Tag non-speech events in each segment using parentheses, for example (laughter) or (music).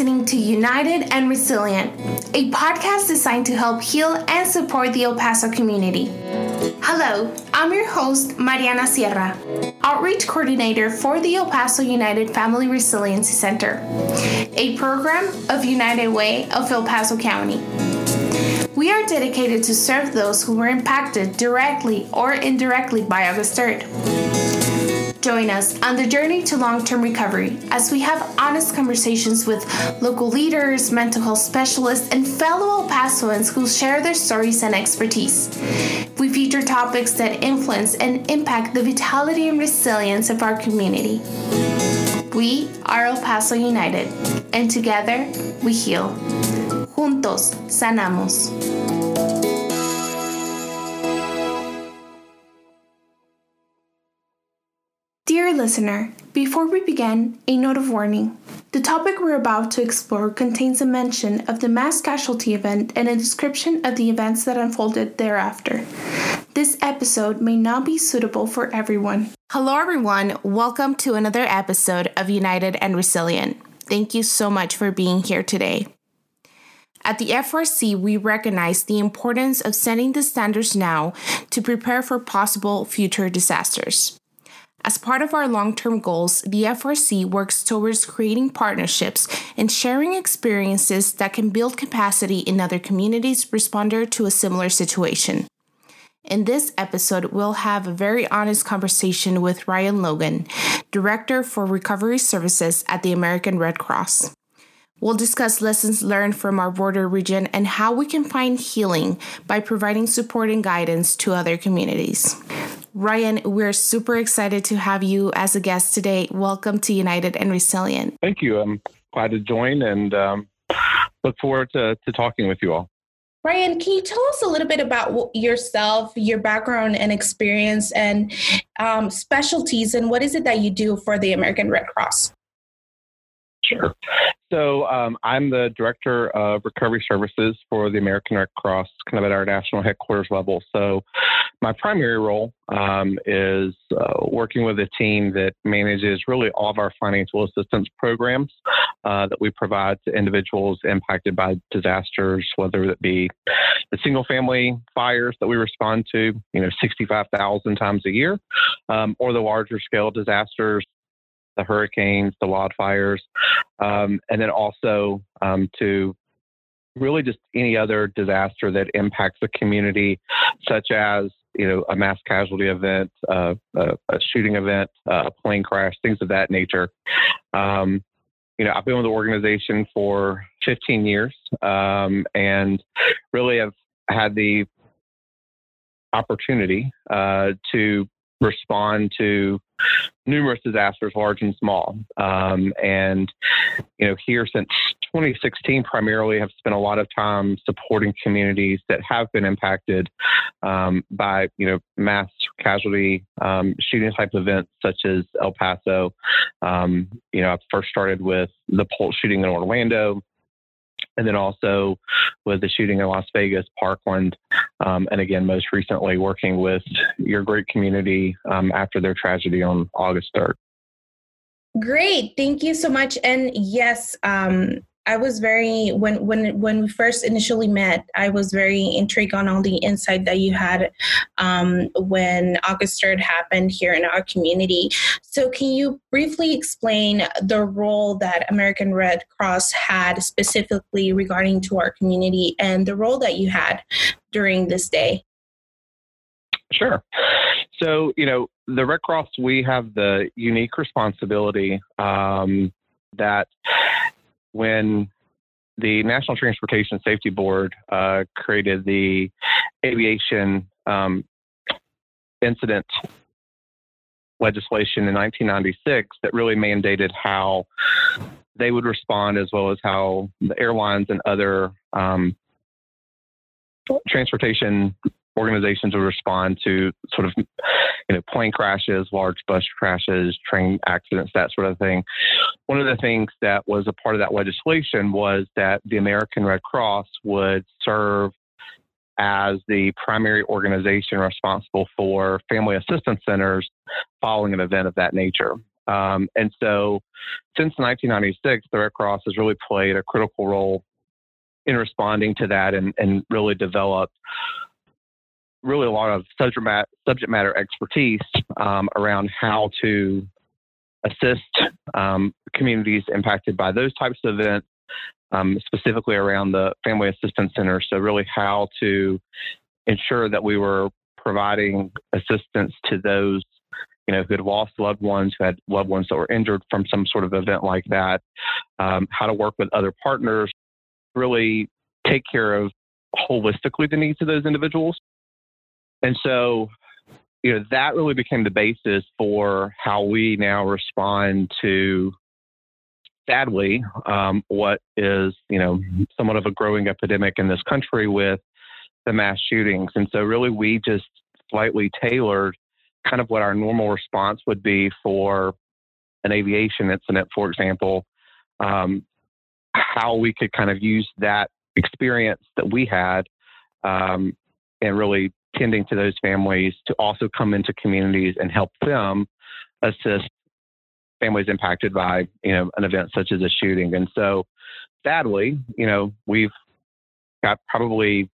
listening to United and Resilient, a podcast designed to help heal and support the El Paso community. Hello, I'm your host, Mariana Sierra, Outreach Coordinator for the El Paso United Family Resiliency Center, a program of United Way of El Paso County. We are dedicated to serve those who were impacted directly or indirectly by August 3rd. Join us on the journey to long term recovery as we have honest conversations with local leaders, mental health specialists, and fellow El Pasoans who share their stories and expertise. We feature topics that influence and impact the vitality and resilience of our community. We are El Paso United, and together we heal. Juntos sanamos. Listener, before we begin, a note of warning. The topic we're about to explore contains a mention of the mass casualty event and a description of the events that unfolded thereafter. This episode may not be suitable for everyone. Hello, everyone. Welcome to another episode of United and Resilient. Thank you so much for being here today. At the FRC, we recognize the importance of setting the standards now to prepare for possible future disasters. As part of our long term goals, the FRC works towards creating partnerships and sharing experiences that can build capacity in other communities responder to a similar situation. In this episode, we'll have a very honest conversation with Ryan Logan, Director for Recovery Services at the American Red Cross. We'll discuss lessons learned from our border region and how we can find healing by providing support and guidance to other communities. Ryan, we're super excited to have you as a guest today. Welcome to United and Resilient. Thank you. I'm glad to join and um, look forward to, to talking with you all. Ryan, can you tell us a little bit about yourself, your background and experience, and um, specialties, and what is it that you do for the American Red Cross? Sure. So um, I'm the director of recovery services for the American Red Cross, kind of at our national headquarters level. So my primary role um, is uh, working with a team that manages really all of our financial assistance programs uh, that we provide to individuals impacted by disasters, whether it be the single family fires that we respond to, you know, 65,000 times a year, um, or the larger scale disasters the hurricanes, the wildfires, um, and then also um, to really just any other disaster that impacts the community, such as you know a mass casualty event, uh, a, a, shooting event, uh, a plane crash, things of that nature. Um, you know, I've been with the organization for 15 years, um, and really have had the opportunity uh, to respond to numerous disasters, large and small. Um, and, you know, here since 2016, primarily have spent a lot of time supporting communities that have been impacted um, by, you know, mass casualty um, shooting type events such as El Paso. Um, you know, I first started with the Pulse shooting in Orlando and then also with the shooting in Las Vegas, Parkland, um, and again, most recently working with your great community um, after their tragedy on August 3rd. Great, thank you so much. And yes, um, I was very when when when we first initially met, I was very intrigued on all the insight that you had um, when August third happened here in our community. So, can you briefly explain the role that American Red Cross had specifically regarding to our community and the role that you had during this day? Sure. So, you know, the Red Cross, we have the unique responsibility um, that when the National Transportation Safety Board uh, created the aviation um, incident legislation in 1996 that really mandated how they would respond as well as how the airlines and other um, transportation organizations would respond to sort of you know plane crashes, large bus crashes, train accidents, that sort of thing. One of the things that was a part of that legislation was that the American Red Cross would serve as the primary organization responsible for family assistance centers following an event of that nature. Um, and so since 1996, the Red Cross has really played a critical role in responding to that and, and really developed really a lot of subject matter, expertise um, around how to assist um, communities impacted by those types of events, um, specifically around the Family Assistance Center. So, really, how to ensure that we were providing assistance to those you know, who had lost loved ones, who had loved ones that were injured from some sort of event like that, um, how to work with other partners, really take care of holistically the needs of those individuals. And so, you know, that really became the basis for how we now respond to, sadly, um, what is, you know, somewhat of a growing epidemic in this country with the mass shootings. And so, really, we just slightly tailored kind of what our normal response would be for an aviation incident, for example, um, how we could kind of use that experience that we had um, and really tending to those families to also come into communities and help them assist families impacted by you know an event such as a shooting. And so sadly you know we've got probably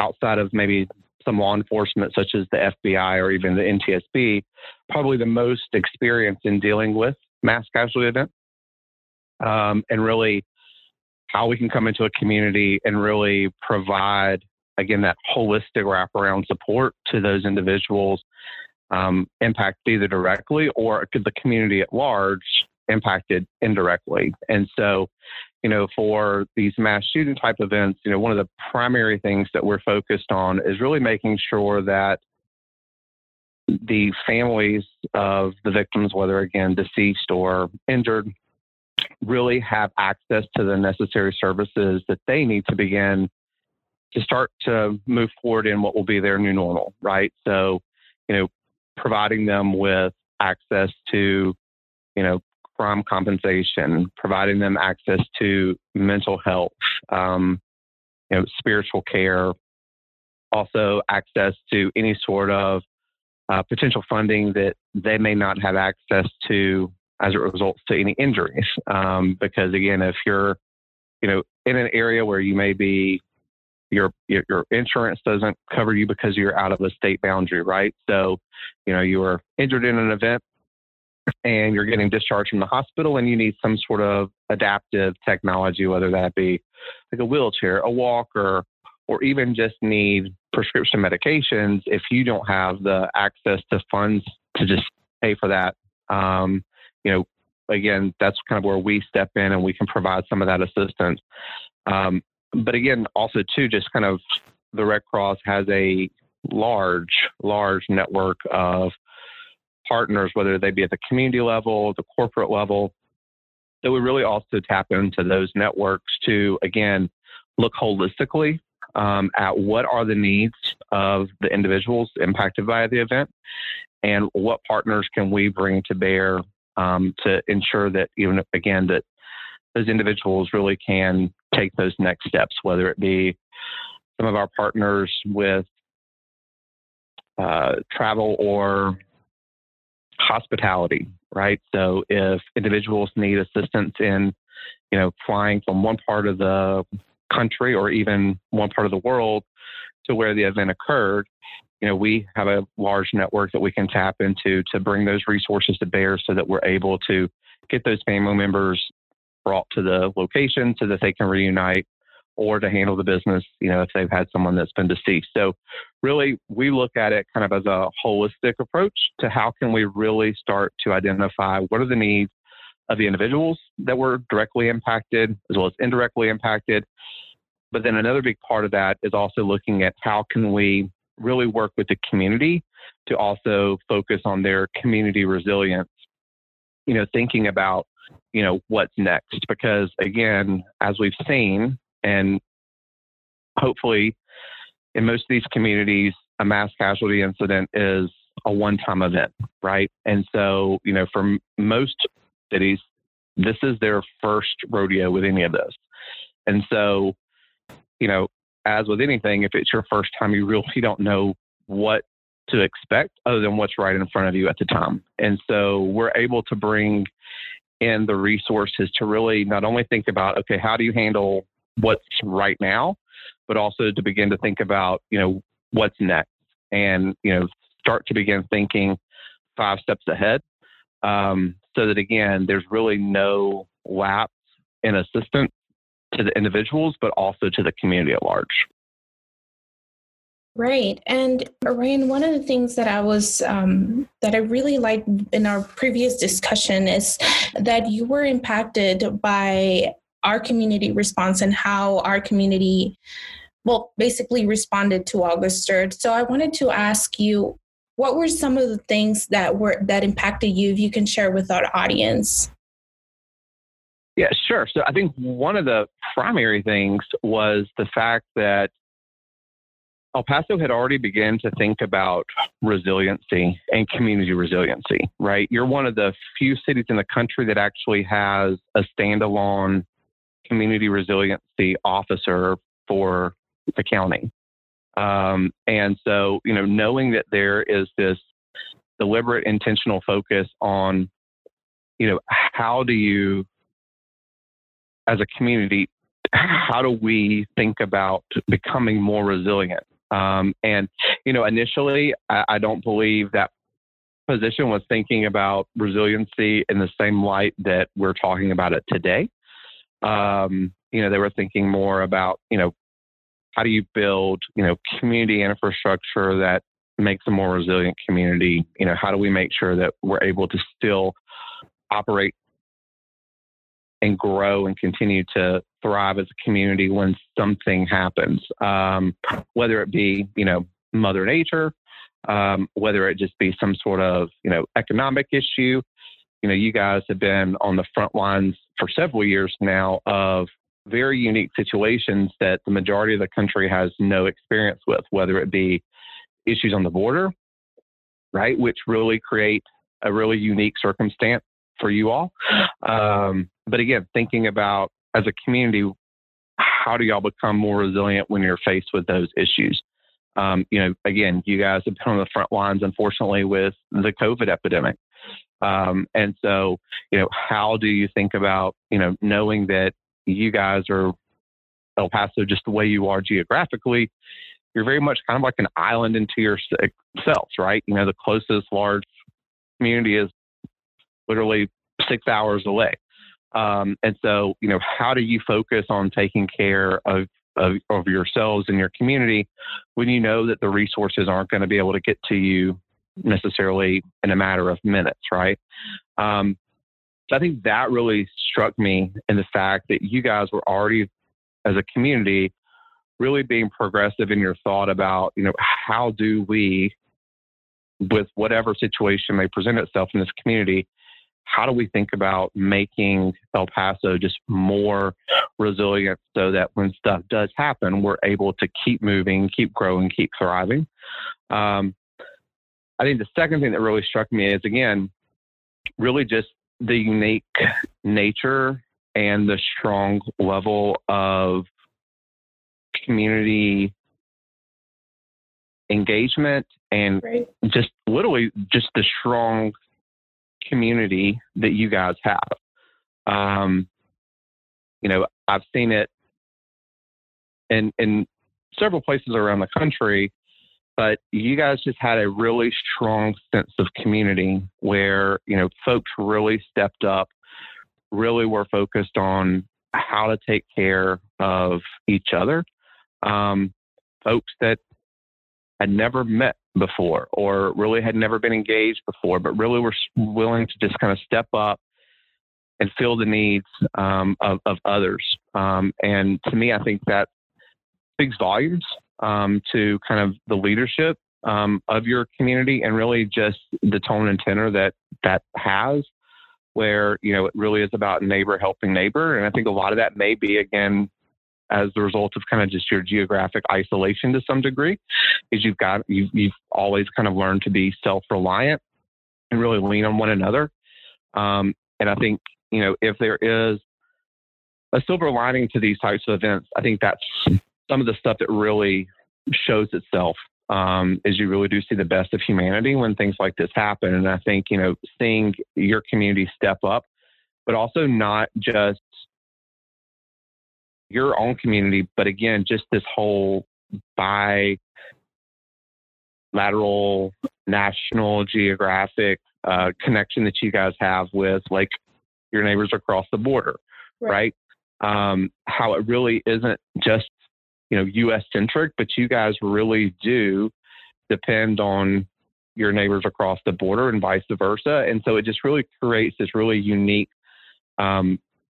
outside of maybe some law enforcement such as the FBI or even the NTSB probably the most experience in dealing with mass casualty events. Um, and really how we can come into a community and really provide again, that holistic wraparound support to those individuals um, impacted either directly or the community at large impacted indirectly. And so, you know, for these mass shooting type events, you know, one of the primary things that we're focused on is really making sure that the families of the victims, whether again deceased or injured, really have access to the necessary services that they need to begin to start to move forward in what will be their new normal, right? So, you know, providing them with access to, you know, crime compensation, providing them access to mental health, um, you know, spiritual care, also access to any sort of uh, potential funding that they may not have access to as it results to any injuries. Um, because again, if you're, you know, in an area where you may be your, your, insurance doesn't cover you because you're out of the state boundary, right? So, you know, you were injured in an event and you're getting discharged from the hospital and you need some sort of adaptive technology, whether that be like a wheelchair, a walker, or even just need prescription medications. If you don't have the access to funds to just pay for that, um, you know, again, that's kind of where we step in and we can provide some of that assistance. Um, but again, also too, just kind of the Red Cross has a large, large network of partners, whether they be at the community level, the corporate level. So we really also tap into those networks to again look holistically um, at what are the needs of the individuals impacted by the event, and what partners can we bring to bear um, to ensure that even again that those individuals really can take those next steps, whether it be some of our partners with uh, travel or hospitality, right? So if individuals need assistance in, you know, flying from one part of the country or even one part of the world to where the event occurred, you know, we have a large network that we can tap into to bring those resources to bear so that we're able to get those family members brought to the location so that they can reunite or to handle the business, you know, if they've had someone that's been deceased. So really we look at it kind of as a holistic approach to how can we really start to identify what are the needs of the individuals that were directly impacted as well as indirectly impacted. But then another big part of that is also looking at how can we really work with the community to also focus on their community resilience. You know, thinking about you know, what's next. Because again, as we've seen, and hopefully in most of these communities, a mass casualty incident is a one time event, right? And so, you know, for most cities, this is their first rodeo with any of this. And so, you know, as with anything, if it's your first time, you really (laughs) don't know what to expect other than what's right in front of you at the time. And so we're able to bring in the resources to really not only think about, okay, how do you handle what's right now, but also to begin to think about, you know, what's next and, you know, start to begin thinking five steps ahead. Um, so that again, there's really no lapse in assistance to the individuals, but also to the community at large. Right. And Ryan, one of the things that I was, um, that I really liked in our previous discussion is that you were impacted by our community response and how our community, well, basically responded to August 3rd. So I wanted to ask you, what were some of the things that were, that impacted you, if you can share with our audience? Yeah, sure. So I think one of the primary things was the fact that El Paso had already begun to think about resiliency and community resiliency, right? You're one of the few cities in the country that actually has a standalone community resiliency officer for the county. Um, and so, you know, knowing that there is this deliberate, intentional focus on, you know, how do you, as a community, how do we think about becoming more resilient? Um, and, you know, initially, I, I don't believe that position was thinking about resiliency in the same light that we're talking about it today. Um, you know, they were thinking more about, you know, how do you build, you know, community infrastructure that makes a more resilient community? You know, how do we make sure that we're able to still operate and grow and continue to thrive as a community when something happens, um, whether it be, you know, Mother Nature, um, whether it just be some sort of, you know, economic issue. You know, you guys have been on the front lines for several years now of very unique situations that the majority of the country has no experience with, whether it be issues on the border, right, which really create a really unique circumstance for you all. Um, but again, thinking about as a community, how do y'all become more resilient when you're faced with those issues? Um, you know, again, you guys have been on the front lines, unfortunately, with the COVID epidemic. Um, and so, you know, how do you think about, you know, knowing that you guys are El Paso just the way you are geographically, you're very much kind of like an island into yourselves, right? You know, the closest large community is literally six hours away. Um, and so, you know, how do you focus on taking care of, of, of yourselves and your community when you know that the resources aren't going to be able to get to you necessarily in a matter of minutes, right? Um, so I think that really struck me in the fact that you guys were already, as a community, really being progressive in your thought about, you know, how do we, with whatever situation may present itself in this community, how do we think about making El Paso just more resilient so that when stuff does happen, we're able to keep moving, keep growing, keep thriving? Um, I think the second thing that really struck me is again, really just the unique nature and the strong level of community engagement and right. just literally just the strong community that you guys have. Um, you know, I've seen it in in several places around the country, but you guys just had a really strong sense of community where you know folks really stepped up, really were focused on how to take care of each other. Um, folks that had never met before or really had never been engaged before, but really were willing to just kind of step up and fill the needs um, of, of, others. Um, and to me, I think that speaks volumes um, to kind of the leadership um, of your community and really just the tone and tenor that that has where you know it really is about neighbor helping neighbor and i think a lot of that may be again as the result of kind of just your geographic isolation to some degree is you've got you've, you've always kind of learned to be self-reliant and really lean on one another um, and i think you know if there is a silver lining to these types of events i think that's some of the stuff that really shows itself um, is you really do see the best of humanity when things like this happen. And I think, you know, seeing your community step up, but also not just your own community, but again, just this whole bilateral national geographic uh, connection that you guys have with like your neighbors across the border, right? right? Um, how it really isn't just you know U.S. centric, but you guys really do depend on your neighbors across the border and vice versa, and so it just really creates this really unique um,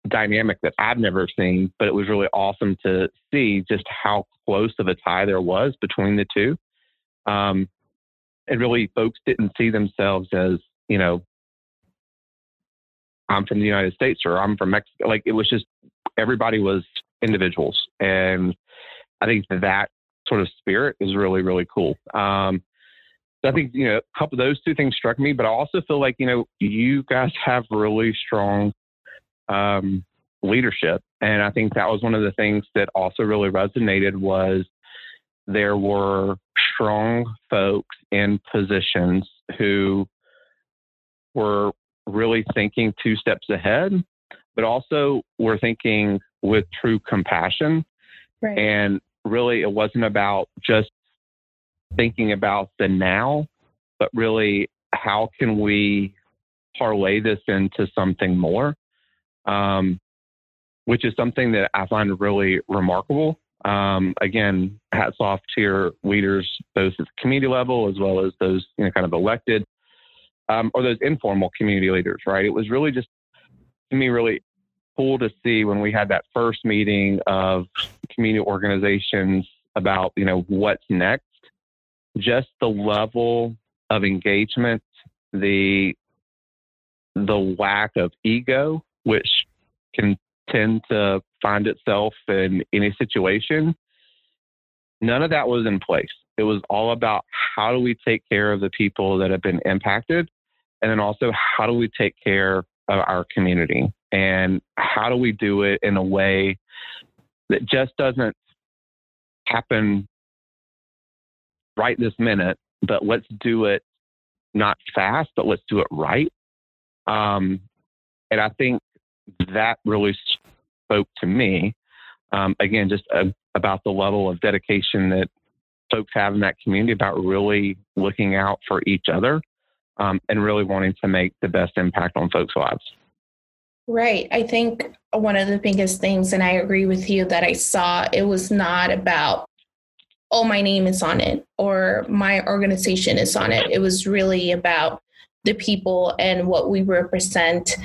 dynamic that I've never seen. But it was really awesome to see just how close of a tie there was between the two. Um, and really, folks didn't see themselves as you know I'm from the United States or I'm from Mexico. Like it was just everybody was individuals, and I think that sort of spirit is really really cool. Um, I think you know a couple of those two things struck me, but I also feel like you know you guys have really strong um, leadership, and I think that was one of the things that also really resonated was there were strong folks in positions who were really thinking two steps ahead, but also were thinking with true compassion. Right. And really, it wasn't about just thinking about the now, but really, how can we parlay this into something more? Um, which is something that I find really remarkable. Um, again, hats off to your leaders, both at the community level as well as those you know, kind of elected um, or those informal community leaders, right? It was really just to me really cool to see when we had that first meeting of community organizations about you know what's next, just the level of engagement, the the lack of ego, which can tend to find itself in any situation. None of that was in place. It was all about how do we take care of the people that have been impacted and then also, how do we take care of our community? And how do we do it in a way that just doesn't happen right this minute, but let's do it not fast, but let's do it right. Um, and I think that really spoke to me. Um, again, just uh, about the level of dedication that folks have in that community about really looking out for each other um, and really wanting to make the best impact on folks' lives. Right. I think one of the biggest things, and I agree with you, that I saw it was not about, oh, my name is on it or my organization is on it. It was really about the people and what we represent.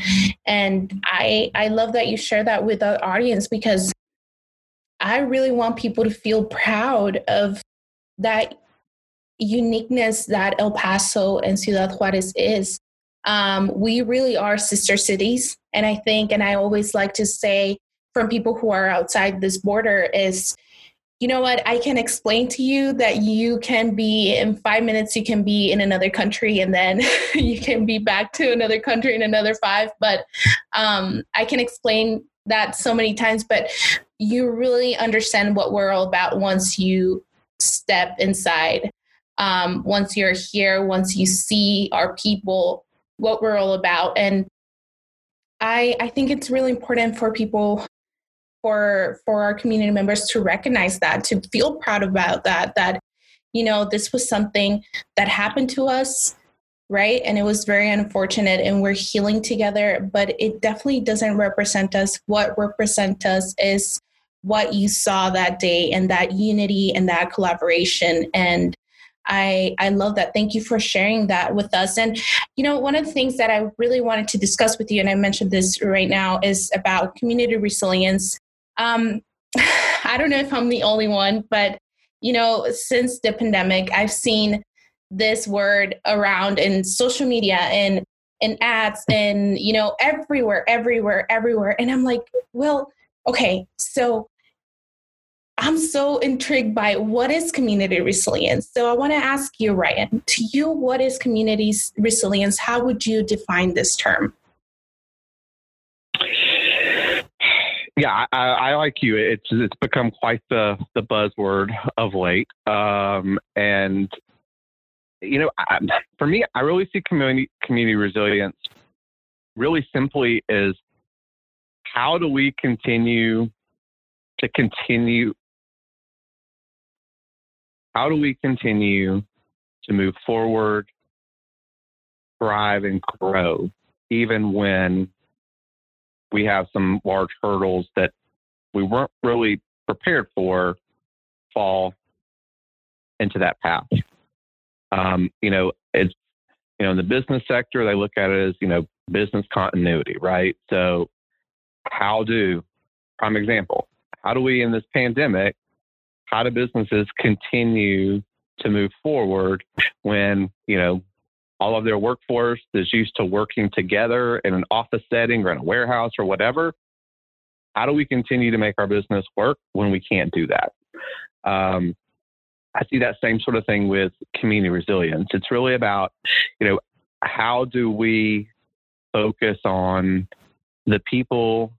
And I I love that you share that with our audience because I really want people to feel proud of that uniqueness that El Paso and Ciudad Juarez is. Um, we really are sister cities. And I think, and I always like to say from people who are outside this border is, you know what, I can explain to you that you can be in five minutes, you can be in another country and then (laughs) you can be back to another country in another five. But um, I can explain that so many times, but you really understand what we're all about once you step inside um, once you're here, once you see our people, what we're all about. And I, I think it's really important for people for for our community members to recognize that to feel proud about that that you know this was something that happened to us right and it was very unfortunate and we're healing together but it definitely doesn't represent us what represents us is what you saw that day and that unity and that collaboration and I, I love that. Thank you for sharing that with us. And, you know, one of the things that I really wanted to discuss with you, and I mentioned this right now, is about community resilience. Um, (sighs) I don't know if I'm the only one, but, you know, since the pandemic, I've seen this word around in social media and in ads and, you know, everywhere, everywhere, everywhere. And I'm like, well, okay, so I'm so intrigued by what is community resilience. So I want to ask you, Ryan, to you, what is community resilience? How would you define this term? Yeah, I, I, like you. It's it's become quite the the buzzword of late, um, and you know, I, for me, I really see community community resilience really simply is how do we continue to continue how do we continue to move forward, thrive, and grow, even when we have some large hurdles that we weren't really prepared for fall into that path. Um, you know, it's you know in the business sector they look at it as you know business continuity, right? So, how do prime example? How do we in this pandemic? How do businesses continue to move forward when you know all of their workforce is used to working together in an office setting or in a warehouse or whatever. How do we continue to make our business work when we can't do that? Um, I see that same sort of thing with community resilience. It's really about, you know, how do we focus on the people,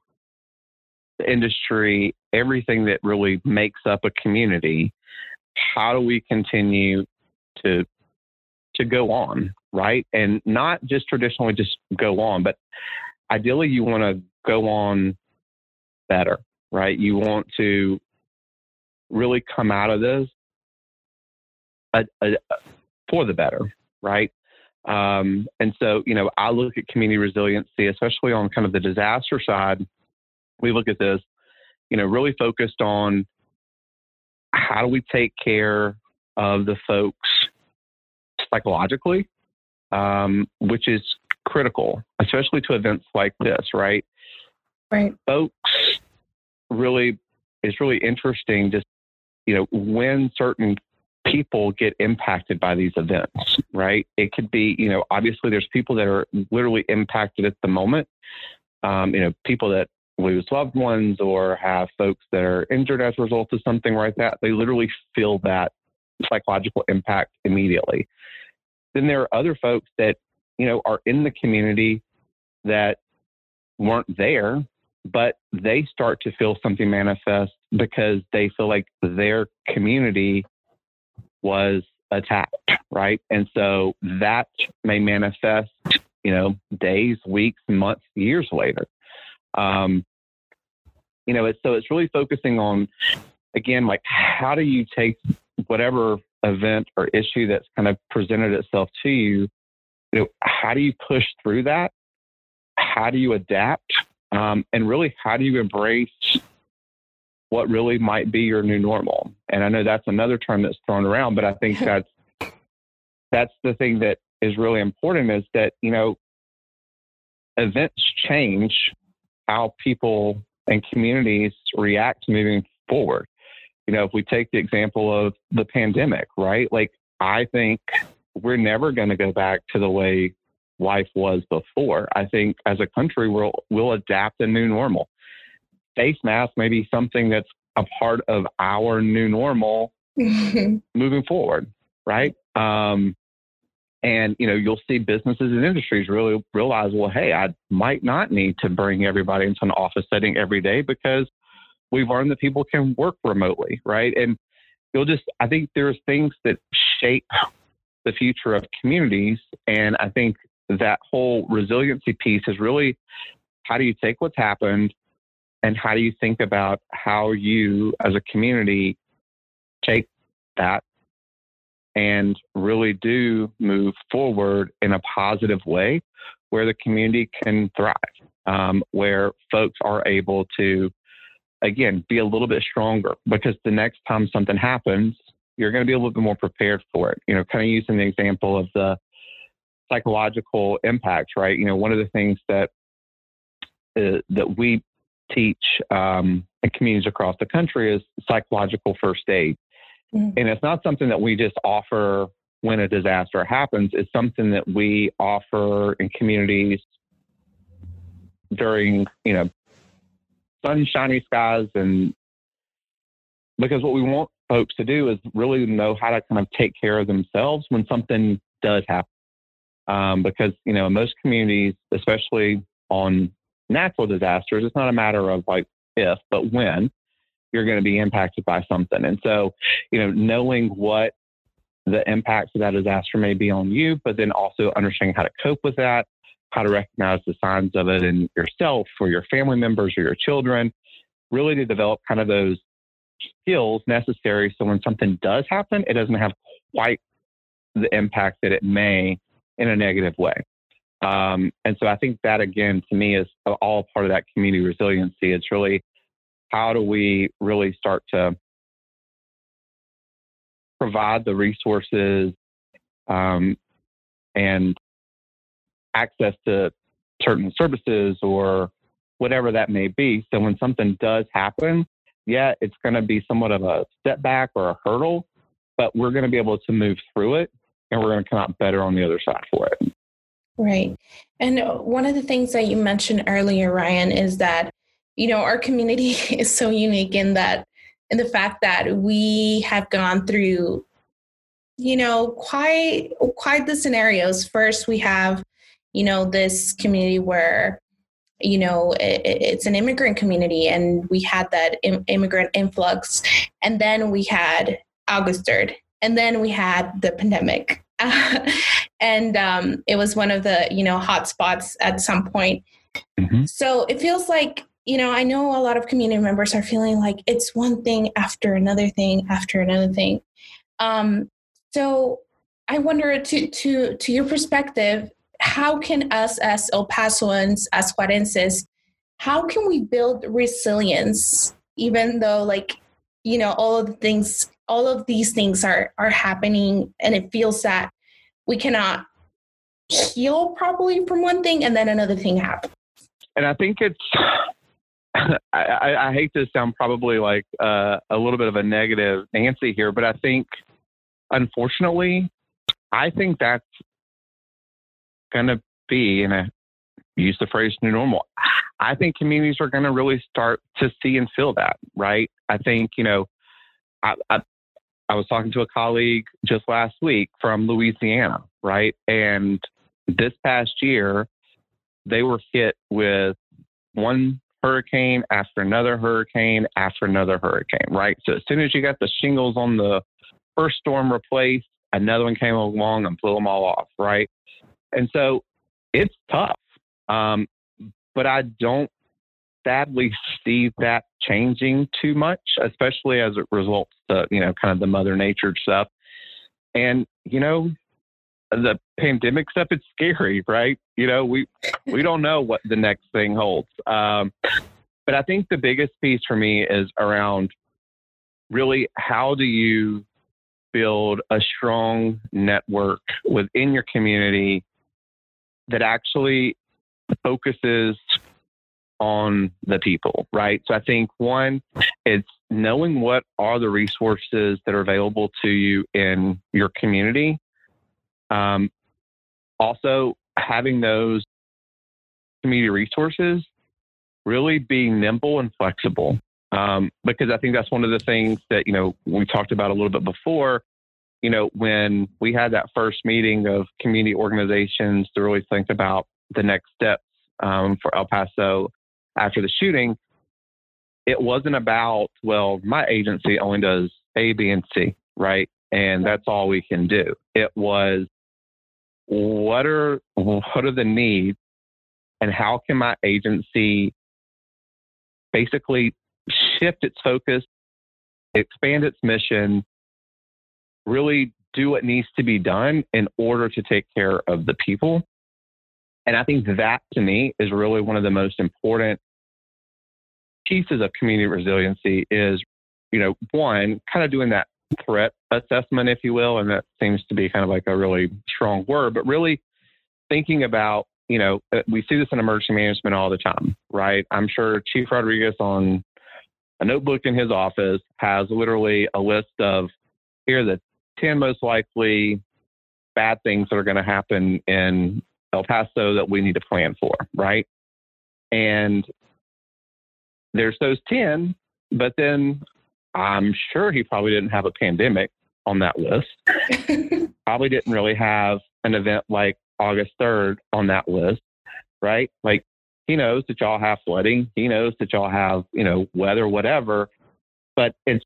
the industry, everything that really makes up a community? How do we continue to to go on, right? And not just traditionally just go on, but ideally you want to go on better, right? You want to really come out of this a, a, for the better, right? Um, and so, you know, I look at community resiliency, especially on kind of the disaster side. We look at this, you know, really focused on how do we take care of the folks psychologically, um, which is critical, especially to events like this, right? Right. Folks really, it's really interesting just, you know, when certain people get impacted by these events, right? It could be, you know, obviously there's people that are literally impacted at the moment. Um, you know, people that lose loved ones or have folks that are injured as a result of something like that. They literally feel that psychological impact immediately. Then there are other folks that, you know, are in the community that weren't there, but they start to feel something manifest because they feel like their community was attacked, right? And so that may manifest, you know, days, weeks, months, years later. Um, you know, it's, so it's really focusing on, again, like how do you take whatever event or issue that's kind of presented itself to you, you know, how do you push through that? How do you adapt? Um, and really, how do you embrace what really might be your new normal? And I know that's another term that's thrown around, but I think (laughs) that's that's the thing that is really important is that you know events change how people and communities react moving forward you know, if we take the example of the pandemic, right? Like, I think we're never going to go back to the way life was before. I think as a country, we'll, we'll adapt a new normal. Face masks may be something that's a part of our new normal (laughs) moving forward, right? Um, and you know, you'll see businesses and industries really realize, well, hey, I might not need to bring everybody into an office setting every day because we've learned that people can work remotely, right? And you'll just, I think there's things that shape the future of communities. And I think that whole resiliency piece is really how do you take what's happened and how do you think about how you as a community take that and really do move forward in a positive way where the community can thrive, um, where folks are able to again, be a little bit stronger because the next time something happens, you're going to be a little bit more prepared for it. You know, kind of using the example of the psychological impacts, right? You know, one of the things that uh, that we teach um, in communities across the country is psychological first aid, mm-hmm. and it's not something that we just offer when a disaster happens. It's something that we offer in communities during, you know, sunshiny skies and because what we want folks to do is really know how to kind of take care of themselves when something does happen. Um, because you know, in most communities, especially on natural disasters, it's not a matter of like if, but when you're going to be impacted by something. And so, you know, knowing what the impacts of that disaster may be on you, but then also understanding how to cope with that, how to recognize the signs of it in yourself or your family members or your children, really to develop kind of those skills necessary so when something does happen, it doesn't have quite the impact that it may in a negative way. Um, and so I think that again to me is all part of that community resiliency. It's really how do we really start to provide the resources um, and access to certain services or whatever that may be. So when something does happen, yeah, it's going to be somewhat of a setback or a hurdle, but we're going to be able to move through it and we're going to come out better on the other side for it. Right. And uh, one of the things that you mentioned earlier, Ryan, is that, you know, our community (laughs) is so unique in that, in the fact that we have gone through, you know, quite, quite the scenarios. First, we have, you know, this community where, you know, it, it's an immigrant community and we had that Im- immigrant influx. And then we had August 3rd. And then we had the pandemic (laughs) and um, it was one of the you know hot spots at some point. Mm-hmm. So it feels like you know I know a lot of community members are feeling like it's one thing after another thing after another thing. Um, so I wonder to to to your perspective, how can us as El Pasoans, as Juarenses, how can we build resilience even though like you know all of the things all of these things are are happening and it feels that we cannot heal properly from one thing and then another thing happens? And i think it's I, I, hate to sound probably like uh, a little bit of a negative Nancy here, but I think, unfortunately, I think that's going to be, and I use the phrase new normal. I think communities are going to really start to see and feel that, right? I think, you know, I, I, I was talking to a colleague just last week from Louisiana, right? And this past year, they were hit with one hurricane after another hurricane after another hurricane, right? So as soon as you got the shingles on the first storm replaced, another one came along and blew them all off, right? And so it's tough. Um, but I don't sadly see that changing too much, especially as it results to, you know, kind of the mother nature stuff. And, you know, the pandemic stuff, it's scary, right? You know, we we don't know what the next thing holds. Um, but I think the biggest piece for me is around really how do you build a strong network within your community that actually focuses on the people, right? So I think one, it's knowing what are the resources that are available to you in your community. Um, also, having those community resources, really being nimble and flexible. Um, because I think that's one of the things that, you know, we talked about a little bit before. You know, when we had that first meeting of community organizations to really think about the next steps um, for El Paso after the shooting, it wasn't about, well, my agency only does A, B, and C, right? And that's all we can do. It was, what are what are the needs and how can my agency basically shift its focus, expand its mission, really do what needs to be done in order to take care of the people and I think that to me is really one of the most important pieces of community resiliency is, you know, one, kind of doing that threat assessment, if you will. And that seems to be kind of like a really strong word, but really thinking about, you know, uh, we see this in emergency management all the time, right? I'm sure Chief Rodriguez on a notebook in his office has literally a list of here are the 10 most likely bad things that are going to happen in El Paso that we need to plan for, right? And there's those 10, but then I'm sure he probably didn't have a pandemic on that list. (laughs) probably didn't really have an event like August 3rd on that list, right? Like he knows that y'all have flooding. He knows that y'all have, you know, weather, whatever. But it's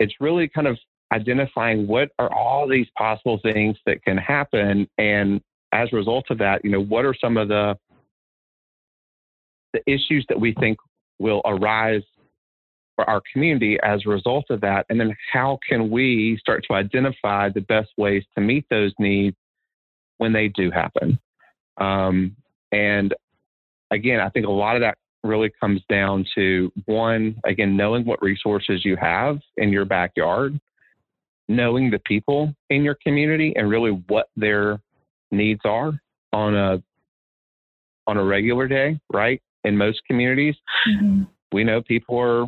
it's really kind of identifying what are all these possible things that can happen and as a result of that, you know, what are some of the the issues that we think will arise for our community as a result of that? And then how can we start to identify the best ways to meet those needs when they do happen? Um, and again, I think a lot of that really comes down to one, again, knowing what resources you have in your backyard, knowing the people in your community and really what their needs are on a on a regular day, right? In most communities, mm-hmm. we know people are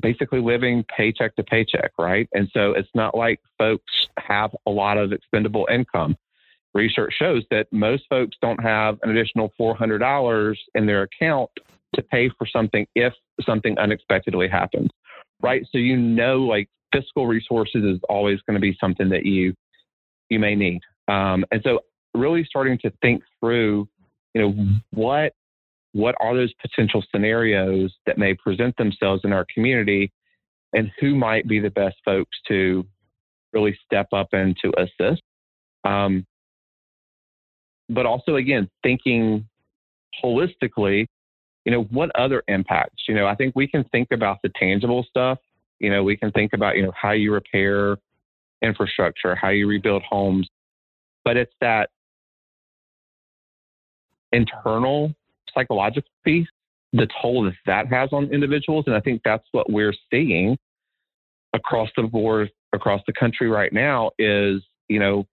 basically living paycheck to paycheck, right? And so it's not like folks have a lot of expendable income research shows that most folks don't have an additional $400 in their account to pay for something if something unexpectedly happens, right? So you know, like fiscal resources is always going to be something that you you may need, um, and so really starting to think through, you know, what what are those potential scenarios that may present themselves in our community, and who might be the best folks to really step up and to assist. Um, but also again thinking holistically you know what other impacts you know i think we can think about the tangible stuff you know we can think about you know how you repair infrastructure how you rebuild homes. But it's that internal psychological piece the toll that that has on individuals and i think that's what we're seeing across the board across the country right now is you know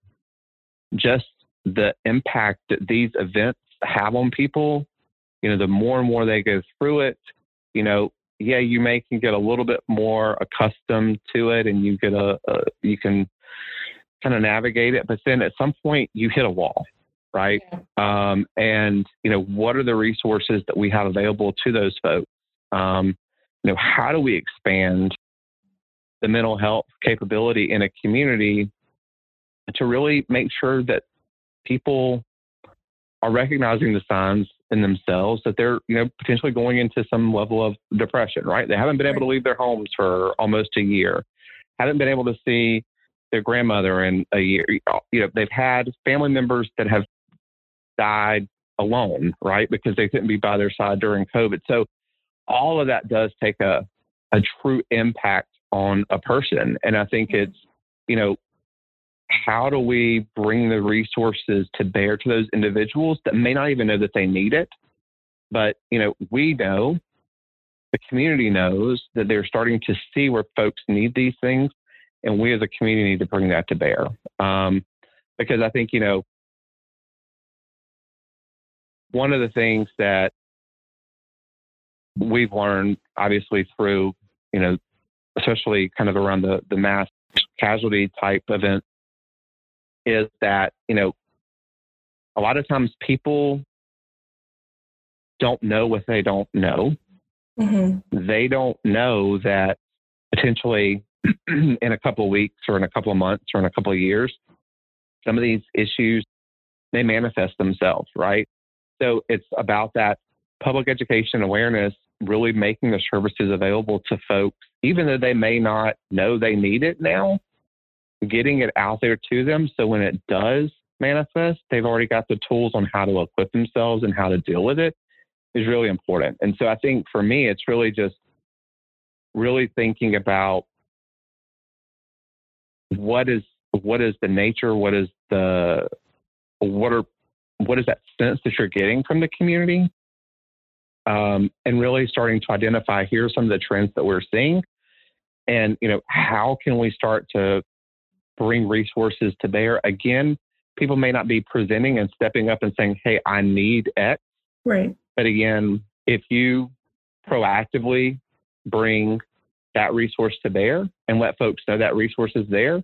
just the impact that these events have on people, you know, the more and more they go through it, you know, yeah, you may can get a little bit more accustomed to it and you get a, a you can kind of navigate it, but then at some point you hit a wall, right? Yeah. Um, and you know, what are the resources that we have available to those folks? Um, you know, how do we expand the mental health capability in a community to really make sure that people are recognizing the signs in themselves that they're, you know, potentially going into some level of depression, right? They haven't been able to leave their homes for almost a year, haven't been able to see their grandmother in a year. Uh, you know, they've had family members that have died alone, right? Because they couldn't be by their side during COVID. So all of that does take a, a true impact on a person. And I think it's, you know, how do we bring the resources to bear to those individuals that may not even know that they need it? But you know we know the community knows that they're starting to see where folks need these things and we as a community need to bring that to bear. Um, because i think you know one of the things that we've learned obviously through you know especially kind of around the the mass casualty type events is that, you know, a lot of times people don't know what they don't know. Mm-hmm. They don't know that potentially (clears throat) in a couple of weeks or in a couple of months or in a couple of years, some of these issues they manifest themselves, right? So it's about that public education awareness, really making the services available to folks, even though they may not know they need it now, getting it out there to them. So when it does manifest, they've already got the tools on how to equip themselves and how to deal with it is really important. And so I think for me, it's really just really thinking about what is what is the nature, what is the what are what is that sense that you're getting from the community, um, and really starting to identify here are some of the trends that we're seeing, and you know how can we start to bring resources to bear. Again, people may not be presenting and stepping up and saying, Hey, I need X. Right. But again, if you proactively bring that resource to bear and let folks know that resource is there,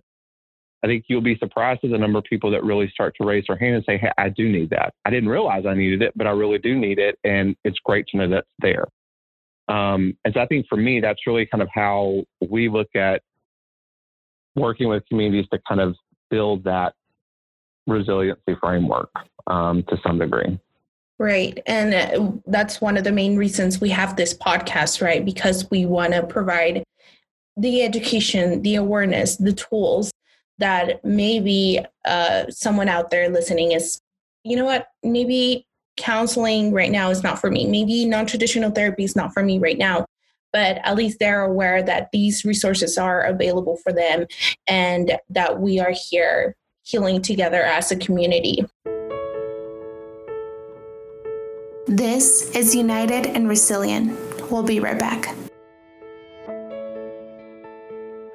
I think you'll be surprised at the number of people that really start to raise their hand and say, Hey, I do need that. I didn't realize I needed it, but I really do need it. And it's great to know that's there. Um, and so I think for me, that's really kind of how we look at working with communities to kind of build that resiliency framework um, to some degree. Right. And uh, that's one of the main reasons we have this podcast, right? Because we want to provide the education, the awareness, the tools that maybe uh, someone out there listening is, you know what, maybe counseling right now is not for me. Maybe non traditional therapy is not for me right now. But at least they're aware that these resources are available for them and that we are here healing together as a community. This is United and Resilient. We'll be right back.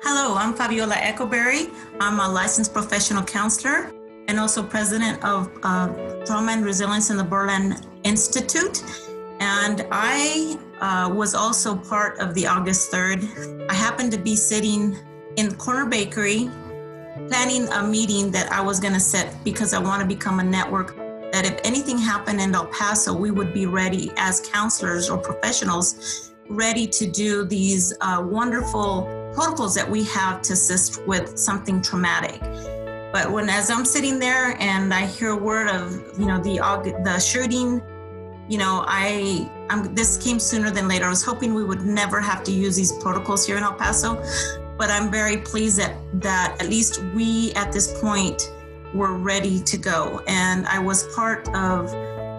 Hello, I'm Fabiola Echoberry. I'm a licensed professional counselor and also president of uh, Trauma and Resilience in the Berlin Institute. And I uh, was also part of the August 3rd. I happened to be sitting in Corner Bakery planning a meeting that I was going to set because I want to become a network that if anything happened in El Paso, we would be ready as counselors or professionals, ready to do these uh, wonderful protocols that we have to assist with something traumatic. But when, as I'm sitting there and I hear word of, you know, the the shooting, you know, I, I'm, this came sooner than later. I was hoping we would never have to use these protocols here in El Paso, but I'm very pleased that that at least we at this point were ready to go. And I was part of,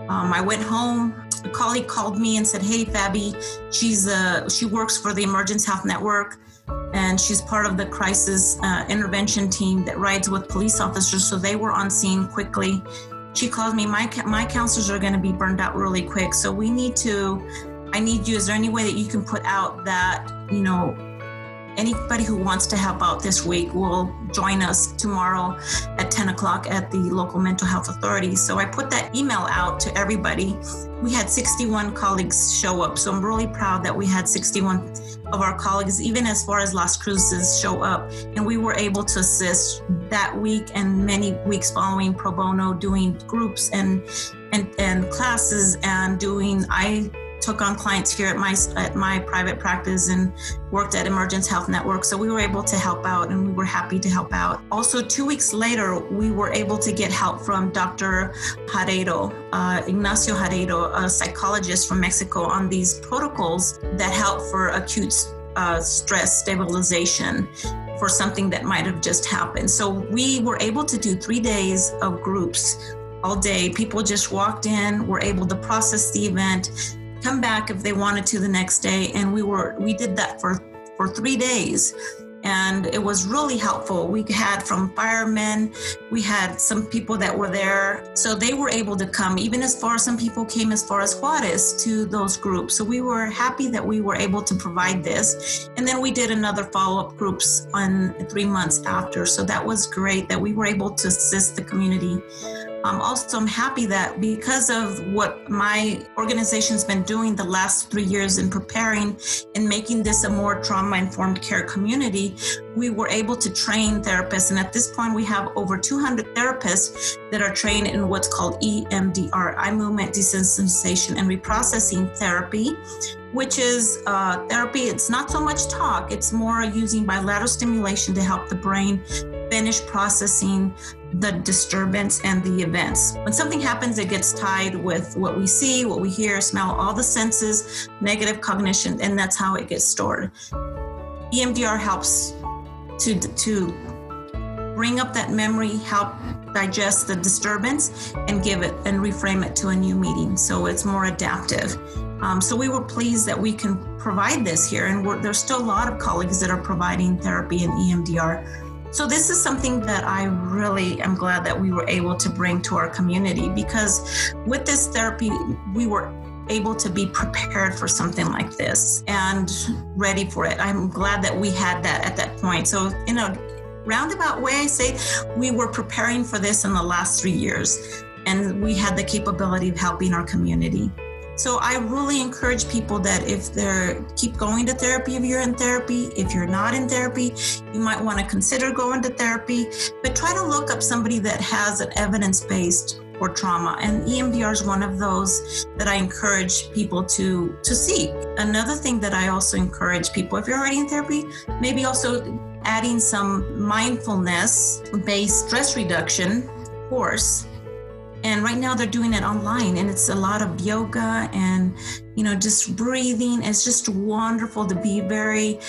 um, I went home. A colleague called me and said, Hey, Fabi, she's a, she works for the Emergence Health Network and she's part of the crisis uh, intervention team that rides with police officers. So they were on scene quickly. She called me, my, my counselors are going to be burned out really quick. So we need to, I need you. Is there any way that you can put out that, you know, Anybody who wants to help out this week will join us tomorrow at 10 o'clock at the local mental health authority. So I put that email out to everybody. We had 61 colleagues show up. So I'm really proud that we had 61 of our colleagues, even as far as Las Cruces, show up. And we were able to assist that week and many weeks following pro bono doing groups and and, and classes and doing I took on clients here at my at my private practice and worked at Emergence Health Network. So we were able to help out and we were happy to help out. Also, two weeks later, we were able to get help from Dr. Jarero, uh, Ignacio Jarero, a psychologist from Mexico, on these protocols that help for acute uh, stress stabilization for something that might have just happened. So we were able to do three days of groups all day. People just walked in, were able to process the event, come back if they wanted to the next day and we were we did that for for three days. And it was really helpful. We had from firemen we had some people that were there. So they were able to come even as far as some people came as far as juarez to those groups. So we were happy that we were able to provide this. And then we did another follow-up groups on three months after. So that was great that we were able to assist the community um, also, I'm happy that because of what my organization's been doing the last three years in preparing and making this a more trauma informed care community, we were able to train therapists. And at this point, we have over 200 therapists that are trained in what's called EMDR, eye movement desensitization and reprocessing therapy, which is uh, therapy. It's not so much talk, it's more using bilateral stimulation to help the brain finish processing the disturbance and the events. When something happens, it gets tied with what we see, what we hear, smell, all the senses, negative cognition, and that's how it gets stored. EMDR helps to, to bring up that memory, help digest the disturbance, and give it and reframe it to a new meaning. So it's more adaptive. Um, so we were pleased that we can provide this here, and there's still a lot of colleagues that are providing therapy in EMDR. So, this is something that I really am glad that we were able to bring to our community because with this therapy, we were able to be prepared for something like this and ready for it. I'm glad that we had that at that point. So, in a roundabout way, I say we were preparing for this in the last three years and we had the capability of helping our community. So I really encourage people that if they're keep going to therapy if you're in therapy, if you're not in therapy, you might want to consider going to therapy, but try to look up somebody that has an evidence-based or trauma and EMDR is one of those that I encourage people to to seek. Another thing that I also encourage people if you're already in therapy, maybe also adding some mindfulness based stress reduction course and right now they're doing it online and it's a lot of yoga and you know just breathing. It's just wonderful to be very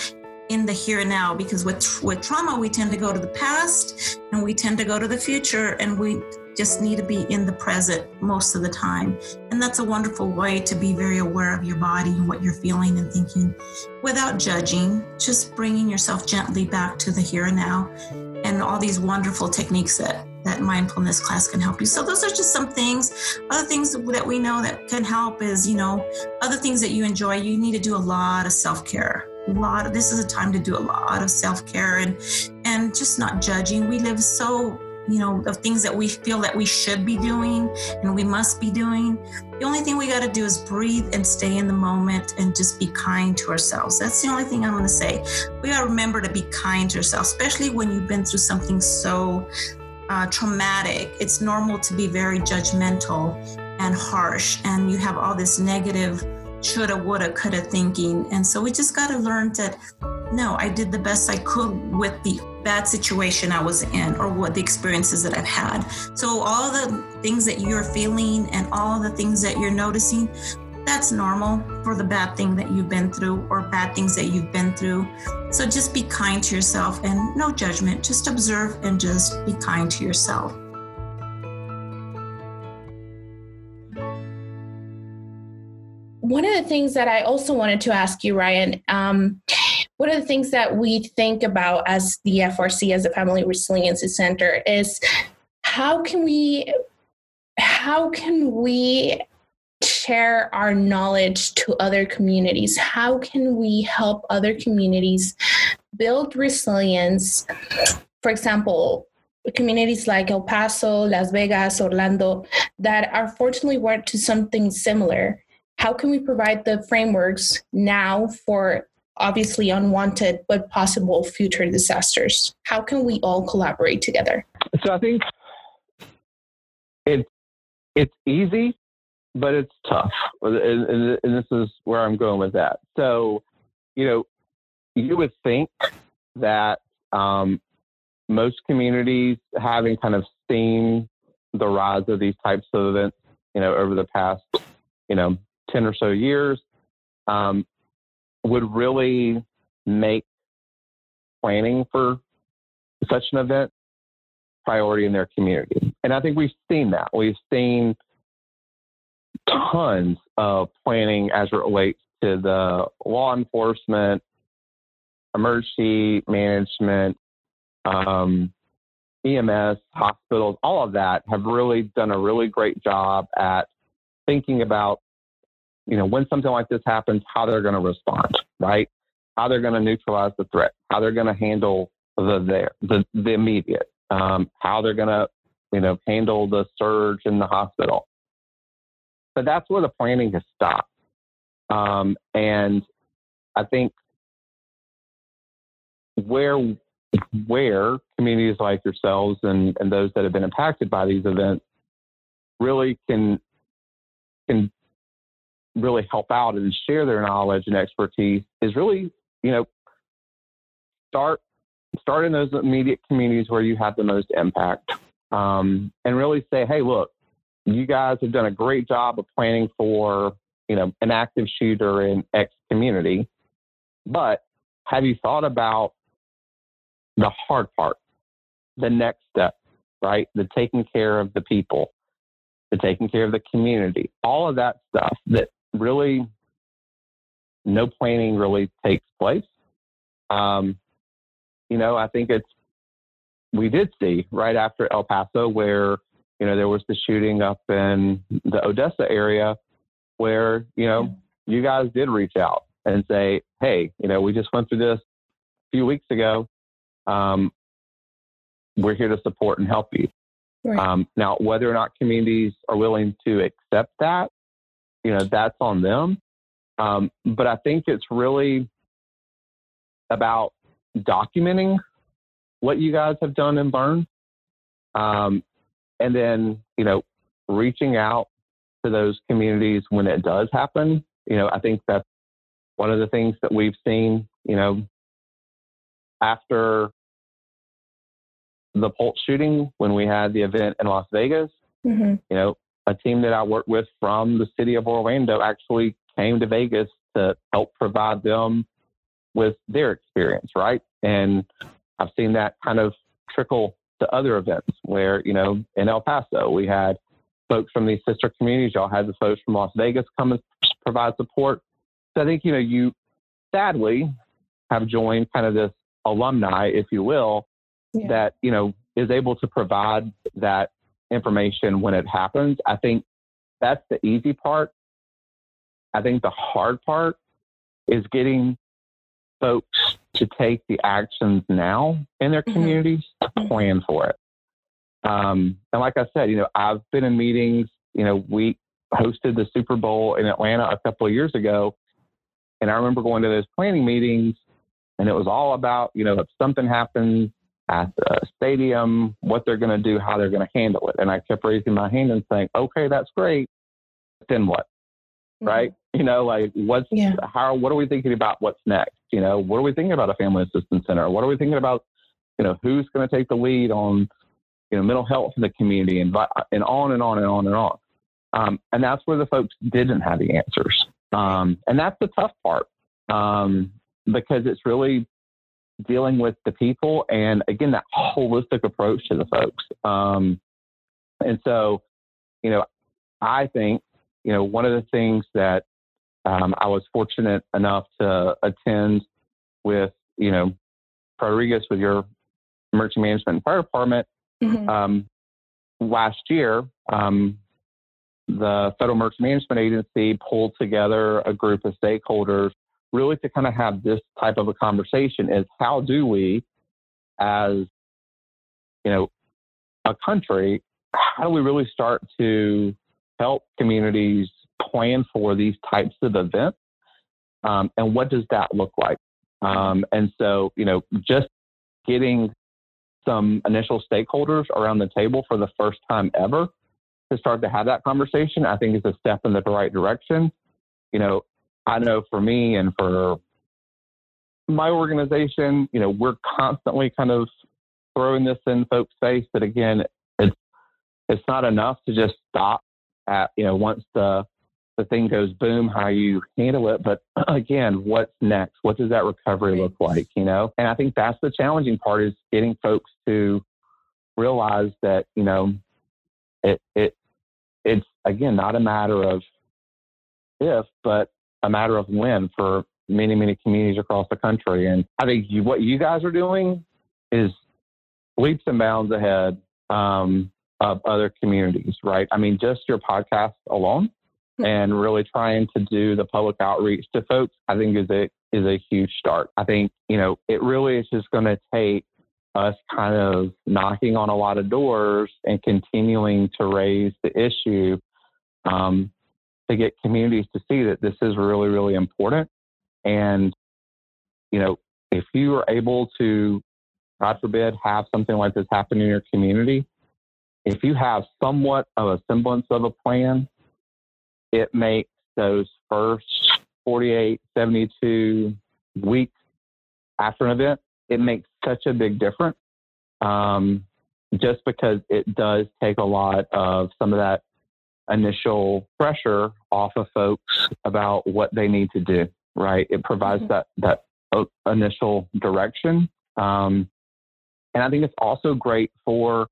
in the here and now because with with trauma we tend to go to the past and we tend to go to the future and we just need to be in the present most of the time. And that's a wonderful way to be very aware of your body and what you're feeling and thinking without judging. Just bringing yourself gently back to the here and now and all these wonderful techniques that that mindfulness class can help you. So those are just some things. Other things that we know that can help is, you know, other things that you enjoy. You need to do a lot of self-care. A lot of this is a time to do a lot of self-care and and just not judging. We live so you know, of things that we feel that we should be doing and we must be doing. The only thing we got to do is breathe and stay in the moment and just be kind to ourselves. That's the only thing I'm going to say. We got to remember to be kind to ourselves, especially when you've been through something so uh, traumatic, it's normal to be very judgmental and harsh, and you have all this negative shoulda, woulda, coulda thinking. And so we just got to learn that no, I did the best I could with the bad situation I was in or what the experiences that I've had. So all the things that you're feeling and all the things that you're noticing, that's normal for the bad thing that you've been through or bad things that you've been through. So just be kind to yourself and no judgment. Just observe and just be kind to yourself. One of the things that I also wanted to ask you, Ryan, um, one of the things that we think about as the FRC, as the Family Resiliency Center, is how can we how can we share our knowledge to other communities? How can we help other communities build resilience? For example, communities like El Paso, Las Vegas, Orlando that are fortunately worked to something similar. How can we provide the frameworks now for obviously unwanted but possible future disasters? How can we all collaborate together? So I think it's it's easy but it's tough. And, and, and, this is where I'm going with that. So, you know, you would think that um, most communities, having kind of seen the rise of these types of events, you know, over the past, you know, 10 or so years, um, would really make planning for such an event priority in their community. And I think we've seen that. We've seen tons of planning as it relates to the law enforcement, emergency management, um, EMS, hospitals, all of that have really done a really great job at thinking about, you know, when something like this happens, how they're going to respond, right? How they're going to neutralize the threat, how they're going to handle the there, the, the immediate, um, how they're going to, you know, handle the surge in the hospital. But that's where the planning has stopped. Um, and I think where where communities like yourselves and, and those that have been impacted by these events really can can really help out and share their knowledge and expertise is really, you know, start start in those immediate communities where you have the most impact. Um, and really say, hey, look, you guys have done a great job of planning for, you know, an active shooter in X community. But have you thought about the hard part, the next step, right? The taking care of the people, the taking care of the community, all of that stuff that really no planning really takes place. Um, you know, I think it's, we did see right after El Paso where you know, there was the shooting up in the Odessa area where, you know, you guys did reach out and say, hey, you know, we just went through this a few weeks ago. Um, we're here to support and help you. Right. Um, now, whether or not communities are willing to accept that, you know, that's on them. Um, but I think it's really about documenting what you guys have done and learned, um, and then you know reaching out to those communities when it does happen you know i think that's one of the things that we've seen you know after the Pulse shooting when we had the event in las vegas Mm-hmm. You know, a team that I work with from the city of Orlando actually came to Vegas to help provide them with their experience, right? And I've seen that kind of trickle to other events where, you know, in El Paso, we had folks from these sister communities. Y'all had the folks from Las Vegas come and provide support. So I think, you know, you sadly have joined kind of this alumni, if you will, yeah. that, you know, is able to provide that information when it happens. I think that's the easy part. I think the hard part is getting folks to take the actions now in their mm-hmm. communities mm-hmm. to plan for it. Um, and like I said, you know, I've been in meetings. You know, we hosted the Super Bowl in Atlanta a couple of years ago, and I remember going to those planning meetings, and it was all about, you know, if something happens at the stadium, what they're going to do, how they're going to handle it. And I kept raising my hand and saying, okay, that's great. Then what? Mm-hmm. Right? You know, like what's, yeah. how, what are we thinking about what's next? You know, what are we thinking about a family assistance center? What are we thinking about, you know, who's going to take the lead on, you know, mental health in the community and, and on and on and on and on. Um, and that's where the folks didn't have the answers. Um, and that's the tough part um, because it's really dealing with the people and again that holistic approach to the folks um, and so you know i think you know one of the things that um, i was fortunate enough to attend with you know rodriguez with your emergency management and fire department mm-hmm. um, last year um, the federal emergency management agency pulled together a group of stakeholders really to kind of have this type of a conversation is how do we, as you know, a country, how do we really start to help communities plan for these types of events? Um, and what does that look like? Um, and so, you know, just getting some initial stakeholders around the table for the first time ever to start to have that conversation, I think is a step in the right direction. You know, I know for me and for my organization, you know, we're constantly kind of throwing this in folks' face that again, it's it's not enough to just stop at you know once the the thing goes boom, how you handle it. But (clears throat) again, what's next? What does that recovery look like? You know, and I think that's the challenging part is getting folks to realize that you know it it it's again not a matter of if, but a matter of when for many, many communities across the country. And I think you, what you guys are doing is leaps and bounds ahead um, of other communities, right? I mean, just your podcast alone. And really trying to do the public outreach to folks, I think is a is a huge start. I think you know it really is just going to take us kind of knocking on a lot of doors and continuing to raise the issue um, to get communities to see that this is really, really important. And, you know, if you are able to, God forbid, have something like this happen in your community, if you have somewhat of a semblance of a plan, it makes those first 48, 72 weeks after an event, it makes such a big difference. Um, just because it does take a lot of some of that initial pressure off of folks about what they need to do, right? It provides mm-hmm. that, that uh, initial direction. Um, and I think it's also great for,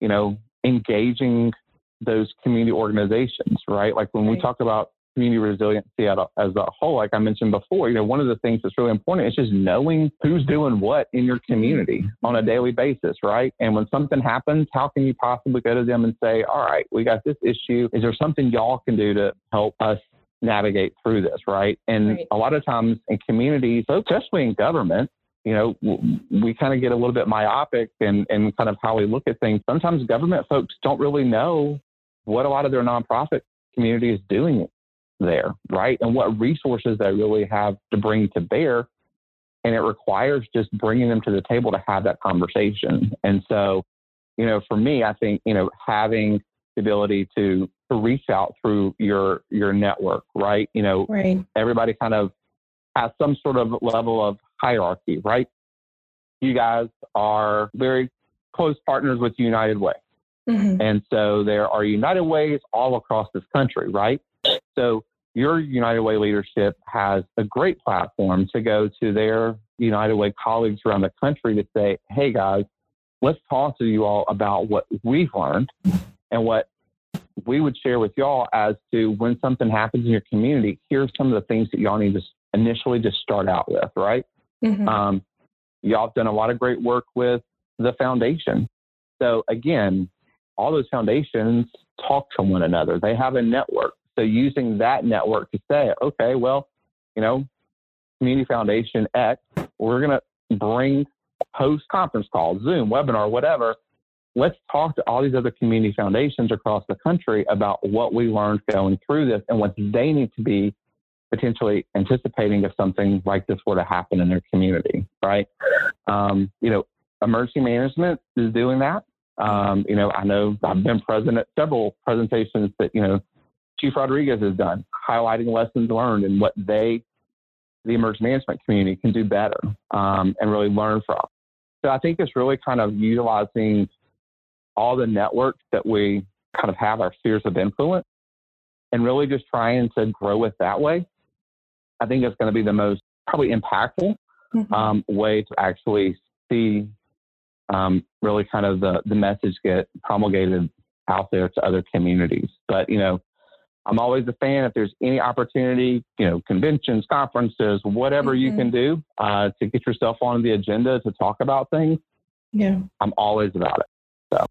you know, engaging those community organizations, right? Like when right. we talk about community resiliency as a whole, like I mentioned before, you know, one of the things that's really important is just knowing who's doing what in your community mm-hmm. on a daily basis, right? And when something happens, how can you possibly go to them and say, all right, we got this issue. Is there something y'all can do to help us navigate through this, right? And right. a lot of times in communities, especially in government, you know, we kind of get a little bit myopic and and kind of how we look at things. Sometimes government folks don't really know what a lot of their nonprofit community is doing there, right? And what resources they really have to bring to bear. And it requires just bringing them to the table to have that conversation. And so, you know, for me, I think, you know, having the ability to, to reach out through your, your network, right? You know, right. everybody kind of has some sort of level of hierarchy, right? You guys are very close partners with United Way. Mm-hmm. And so there are United Ways all across this country, right? So your United Way leadership has a great platform to go to their United Way colleagues around the country to say, hey guys, let's talk to you all about what we've learned and what we would share with y'all as to when something happens in your community, here's some of the things that y'all need to initially just start out with, right? Mm-hmm. Um, y'all have done a lot of great work with the foundation. So again, all those foundations talk to one another. They have a network. So using that network to say, okay, well, you know, Community Foundation X, we're going to bring host conference calls, Zoom, webinar, whatever. Let's talk to all these other community foundations across the country about what we learned going through this and what they need to be potentially anticipating if something like this were to happen in their community, right? Um, you know, emergency management is doing that. Um, you know, I know I've been present at several presentations that, you know, Chief Rodriguez has done, highlighting lessons learned and what they, the emergency management community, can do better um, and really learn from. So I think it's really kind of utilizing all the networks that we kind of have our spheres of influence and really just trying to grow it that way. I think it's going to be the most probably impactful mm-hmm. um, way to actually see um, really kind of the, the message get promulgated out there to other communities. But, you know, I'm always a fan if there's any opportunity, you know, conventions, conferences, whatever mm-hmm. you can do uh, to get yourself on the agenda to talk about things. Yeah. I'm always about it. So.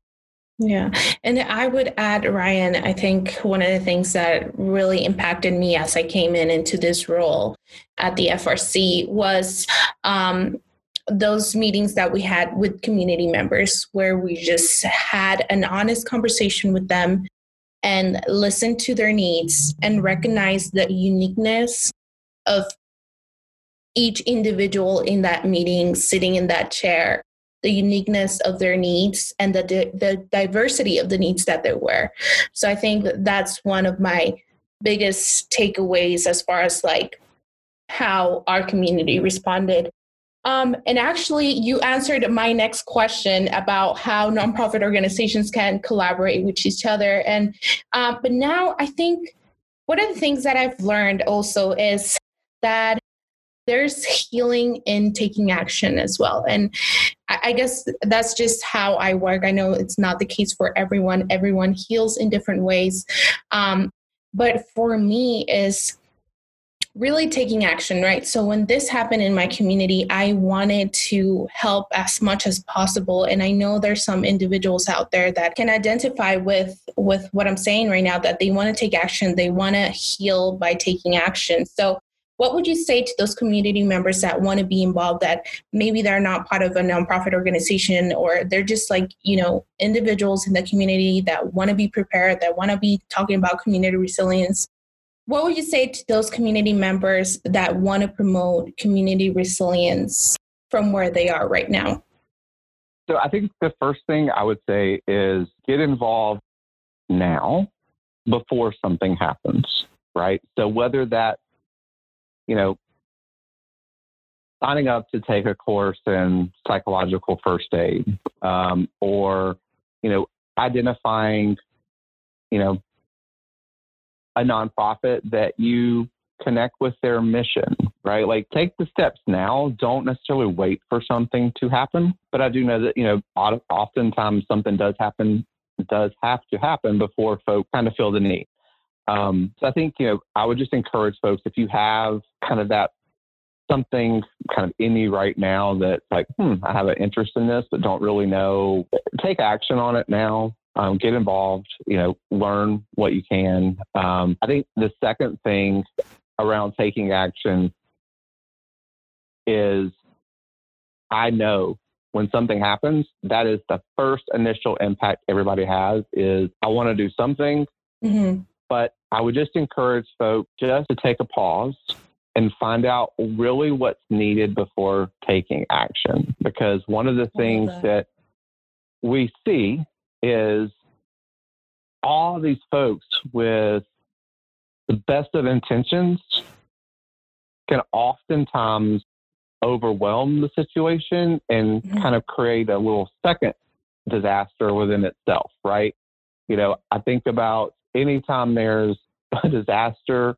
Yeah. And I would add, Ryan, I think one of the things that really impacted me as I came in into this role at the FRC was um, those meetings that we had with community members where we just had an honest conversation with them and listened to their needs and recognized the uniqueness of each individual in that meeting sitting in that chair the uniqueness of their needs and the the diversity of the needs that they were. So i think that's one of my biggest takeaways as far as like how our community responded um, and actually, you answered my next question about how nonprofit organizations can collaborate with each other. And uh, but now I think one of the things that I've learned also is that there's healing in taking action as well. And I, I guess that's just how I work. I know it's not the case for everyone. Everyone heals in different ways. Um, but for me, is really taking action, right? So when this happened in my community, I wanted to help as much as possible. And I know there's some individuals out there that can identify with with what I'm saying right now that they want to take action, they want to heal by taking action. So what would you say to those community members that want to be involved that maybe they're not part of a nonprofit organization or they're just like you know individuals in the community that want to be prepared that want to be talking about community resilience what would you say to those community members that want to promote community resilience from where they are right now? So I think the first thing I would say is get involved now before something happens, right? So whether that, you know, signing up to take a course in psychological first aid um, or, you know, identifying, you know, a nonprofit that you connect with their mission, right? Like take the steps now. Don't necessarily wait for something to happen. But I do know that, you know, oftentimes something does happen, does have to happen before folks kind of feel the need. Um, so I think, you know, I would just encourage folks if you have kind of that something kind of in you right now that's like, hmm, I have an interest in this, but don't really know, take action on it now um, get involved, you know, learn what you can. Um, I think the second thing around taking action is I know when something happens, that is the first initial impact everybody has is I want to do something, mm-hmm. but I would just encourage folks just to take a pause and find out really what's needed before taking action. Because one of the things that. that we see is all these folks with the best of intentions can oftentimes overwhelm the situation and mm-hmm. kind of create a little second disaster within itself, right? You know, I think about anytime there's (laughs) a disaster,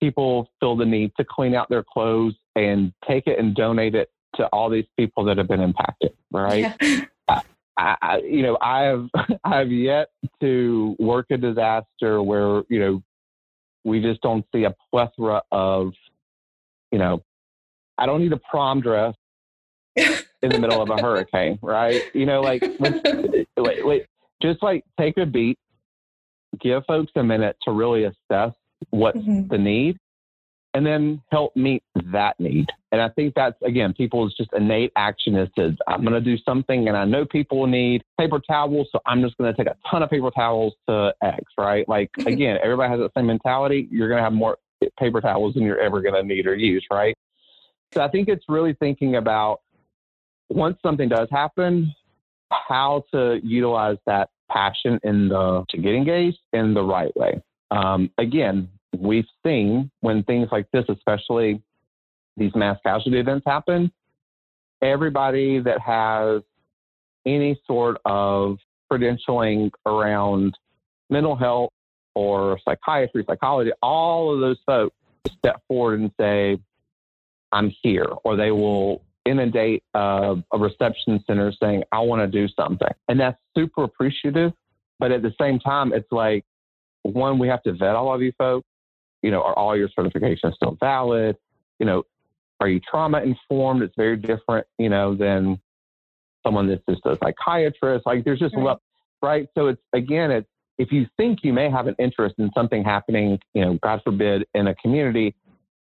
people feel the need to clean out their clothes and take it and donate it to all these people that have been impacted, right? Yeah. (laughs) I, I, you know, I have (laughs) I have yet to work a disaster where you know we just don't see a plethora of, you know, I don't need a prom dress (laughs) in the middle of a hurricane, right? You know, like wait, (laughs) wait, just like take a beat, give folks a minute to really assess what's mm-hmm. the need, and then help meet that need. And I think that's again, people's just innate action is to I'm going to do something, and I know people need paper towels, so I'm just going to take a ton of paper towels to X, right? Like again, everybody has that same mentality. You're going to have more paper towels than you're ever going to need or use, right? So I think it's really thinking about once something does happen, how to utilize that passion in the to get engaged in the right way. Um, again, we've seen when things like this, especially these mass casualty events happen, everybody that has any sort of credentialing around mental health or psychiatry, psychology, all of those folks step forward and say, I'm here, or they will inundate a, a reception center saying, I want to do something. And that's super appreciative. But at the same time, it's like, one, we have to vet all of you folks you know, are all your certifications still valid? You know, are you trauma informed? It's very different, you know, than someone that's just a psychiatrist. Like there's just right. right? So it's again, it's if you think you may have an interest in something happening, you know, God forbid, in a community,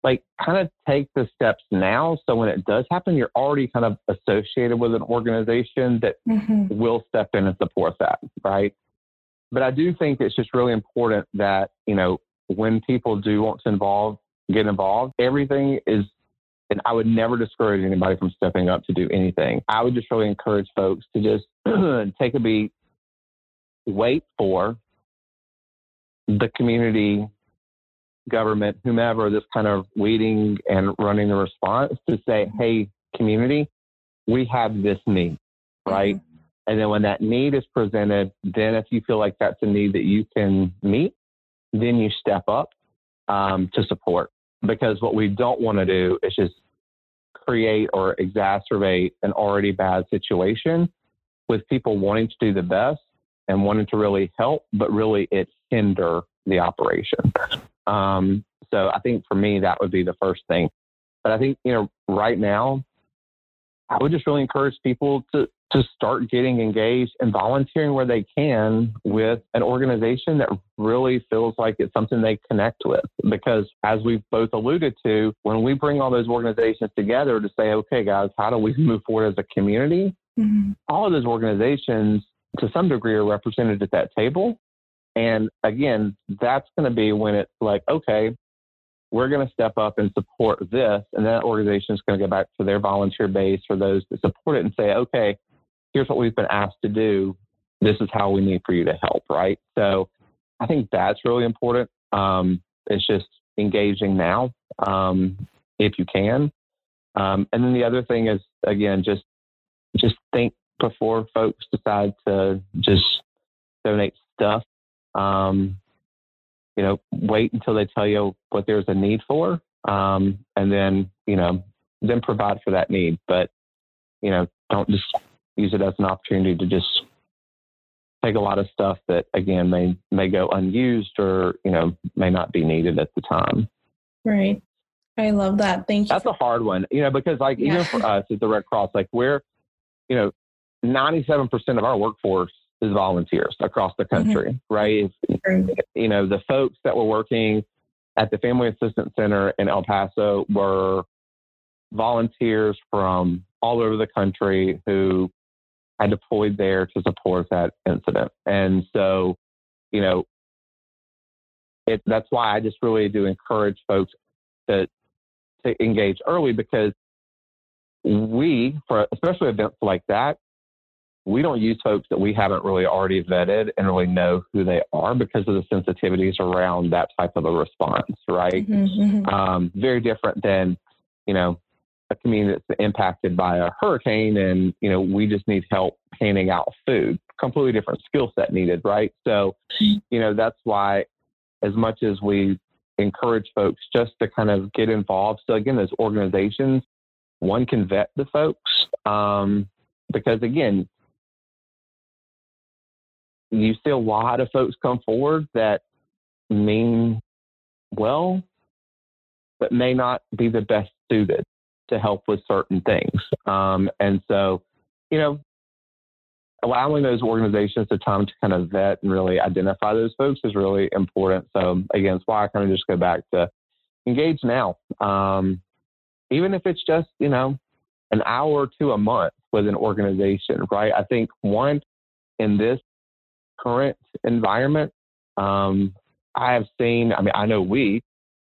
like kind of take the steps now. So when it does happen, you're already kind of associated with an organization that mm-hmm. will step in and support that, right? But I do think it's just really important that, you know, when people do want to involve, get involved, everything is, and I would never discourage anybody from stepping up to do anything. I would just really encourage folks to just (clears throat) take a beat, wait for the community, government, whomever this kind of leading and running the response to say, hey, community, we have this need, right? Mm-hmm. And then when that need is presented, then if you feel like that's a need that you can meet, then you step up um, to support. Because what we don't want to do is just create or exacerbate an already bad situation with people wanting to do the best and wanting to really help, but really it hinder the operation. Um, so I think for me, that would be the first thing. But I think, you know, right now, I would just really encourage people to to start getting engaged and volunteering where they can with an organization that really feels like it's something they connect with. Because as we've both alluded to, when we bring all those organizations together to say, okay, guys, how do we (laughs) move forward as a community? Mm-hmm. All of those organizations, to some degree, are represented at that table. And again, that's going to be when it's like, okay, we're going to step up and support this. And that organization is going to go back to their volunteer base or those that support it and say, okay, here's what we've been asked to do. This is how we need for you to help, right? So I think that's really important. Um, it's just engaging now um, if you can. Um, and then the other thing is, again, just just think before folks decide to just donate stuff. Um, you know, wait until they tell you what there's a need for, um, and then you know, then provide for that need. But you know, don't just use it as an opportunity to just take a lot of stuff that again may may go unused or you know may not be needed at the time. Right. I love that. Thank you. That's a hard one, you know, because like yeah. even for us at the Red Cross, like we're, you know, ninety-seven percent of our workforce is volunteers across the mm-hmm. country, mm-hmm. right? You know, the folks that were working at the Family Assistance Center in El Paso were volunteers from all over the country who I deployed there to support that incident. And so, you know, it, that's why I just really do encourage folks to, to engage early because we, for especially events like that, we don't use folks that we haven't really already vetted and really know who they are because of the sensitivities around that type of a response, right? Mm-hmm, mm-hmm. Um, very different than, you know, a community that's impacted by a hurricane and, you know, we just need help handing out food. Completely different skill set needed, right? So, you know, that's why as much as we encourage folks just to kind of get involved. So again, those organizations, one can vet the folks um, because again, you see a lot of folks come forward that mean well, but may not be the best suited to help with certain things. Um, and so, you know, allowing those organizations the time to kind of vet and really identify those folks is really important. So again, that's why I kind of just go back to engage now. Um, even if it's just, you know, an hour to a month with an organization, right? I think one, in this current environment, um, I have seen, I mean, I know we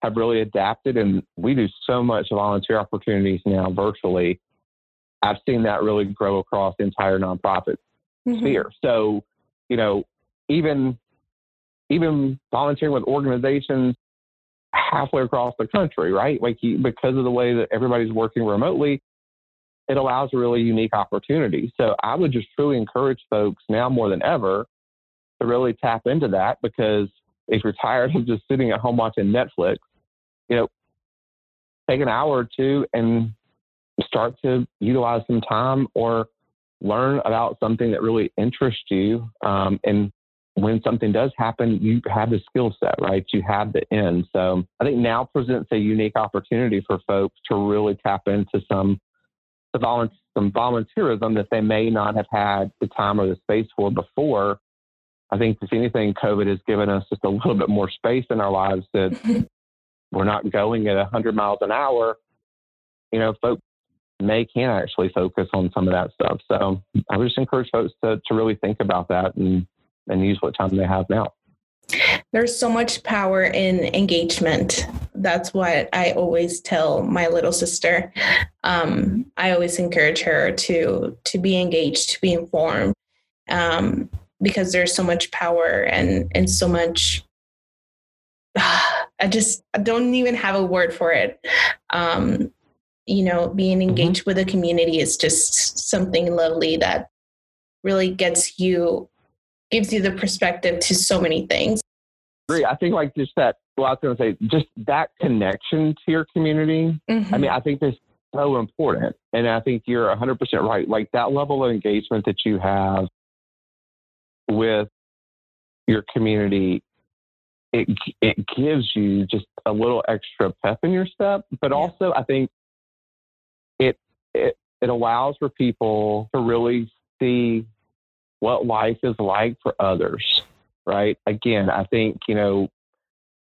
have really adapted and we do so much volunteer opportunities now virtually. I've seen that really grow across the entire nonprofit mm-hmm. sphere. So, you know, even even volunteering with organizations halfway across the country, right? Like because of the way that everybody's working remotely, it allows a really unique opportunity. So I would just truly encourage folks now more than ever to really tap into that because if you're tired of just sitting at home watching Netflix, you know, take an hour or two and start to utilize some time or learn about something that really interests you. Um, and when something does happen, you have the skill set, right? You have the end. So I think now presents a unique opportunity for folks to really tap into some some volunteerism that they may not have had the time or the space for before. I think, if anything, COVID has given us just a little bit more space in our lives that (laughs) we're not going at 100 miles an hour. You know, folks may can actually focus on some of that stuff. So I would just encourage folks to, to really think about that and, and use what time they have now. There's so much power in engagement. That's what I always tell my little sister. Um, I always encourage her to to be engaged, to be informed, um, because there's so much power and and so much. I just I don't even have a word for it. Um, you know, being mm-hmm. engaged mm-hmm. with a community is just something lovely that really gets you gives you the perspective to so many things. Great. I think like just that, well, I was going to say, just that connection to your community. Mm-hmm. I mean, I think that's so important. And I think you're 100% right. Like that level of engagement that you have with your community, it, it gives you just a little extra pep in your step. But also, I think it, it, it allows for people to really see what life is like for others, right? Again, I think, you know,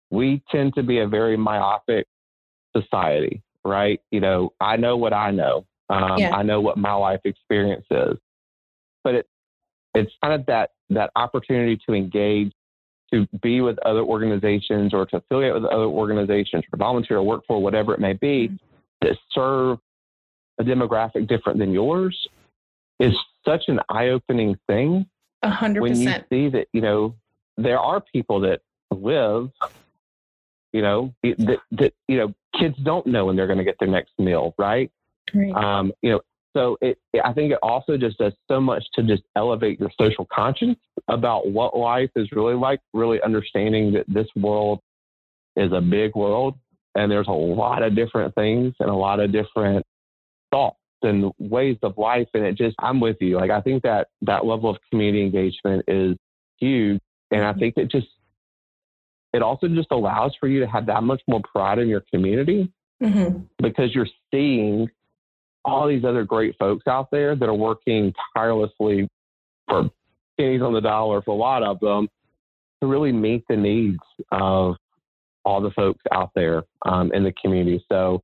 we tend to be a very myopic society, right? You know, I know what I know. Um, yeah. I know what my life experience is, but it, it's kind of that, that opportunity to engage, to be with other organizations or to affiliate with other organizations or volunteer or work for whatever it may be mm-hmm. that serve a demographic different than yours is such an eye-opening thing. A hundred percent. When you see that, you know, there are people that live, you know, that, that you know, kids don't know when they're going to get their next meal, right? Right. Um, you know, so it, I think it also just does so much to just elevate your social conscience about what life is really like, really understanding that this world is a big world and there's a lot of different things and a lot of different thoughts and ways of life. And it just, I'm with you. Like, I think that that level of community engagement is huge. And I think it just, it also just allows for you to have that much more pride in your community mm-hmm. because you're seeing all these other great folks out there that are working tirelessly for pennies on the dollar for a lot of them to really meet the needs of all the folks out there um, in the community. So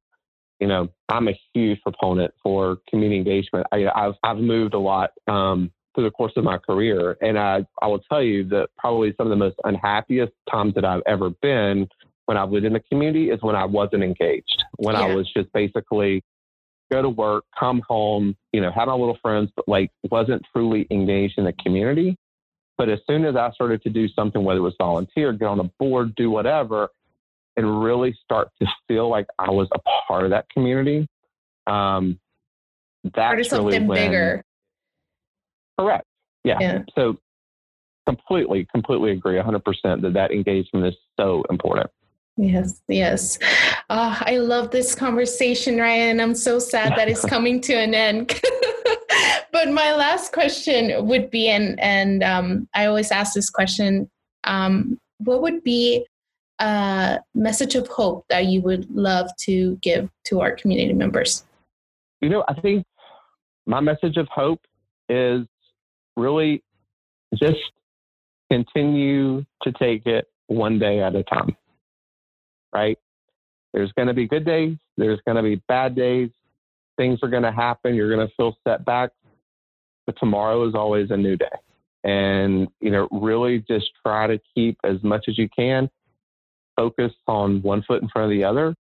you know, I'm a huge proponent for community engagement. I, have I've moved a lot um, through the course of my career, and I I will tell you that probably some of the most unhappiest times that I've ever been when I've lived in the community is when I wasn't engaged. When yeah. I was just basically go to work, come home, you know, have my little friends, but like wasn't truly engaged in the community. But as soon as I started to do something, whether it was volunteer, get on a board, do whatever, and really start to feel like I was a part of that community, Um, that's really something when, bigger. correct. Yeah. Yeah. So completely, completely agree 100% that that engagement is so important. Yes, yes. Uh, I love this conversation, Ryan. I'm so sad that it's (laughs) coming to an end. (laughs) but my last question would be, and and um, I always ask this question: um, What would be a message of hope that you would love to give to our community members? You know, I think my message of hope is really just continue to take it one day at a time, right? There's going to be good days, there's going to be bad days, things are going to happen, you're going to feel setbacks, but tomorrow is always a new day. And, you know, really just try to keep as much as you can focused on one foot in front of the other.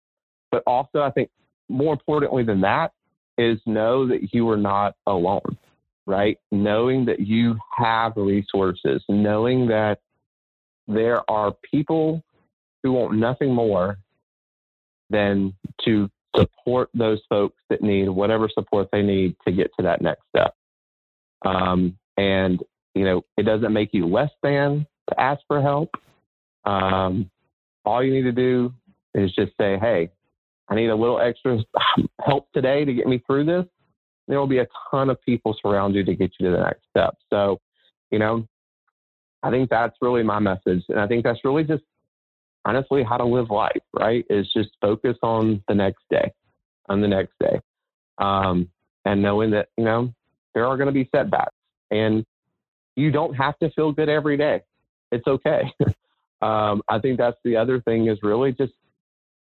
But also, I think more importantly than that is know that you are not alone right? Knowing that you have resources, knowing that there are people who want nothing more than to support those folks that need whatever support they need to get to that next step. Um, and, you know, it doesn't make you less than to ask for help. Um, all you need to do is just say, hey, I need a little extra help today to get me through this there will be a ton of people surround you to get you to the next step. So, you know, I think that's really my message. And I think that's really just honestly how to live life, right? Is just focus on the next day, on the next day. Um, and knowing that, you know, there are going to be setbacks and you don't have to feel good every day. It's okay. (laughs) um, I think that's the other thing is really just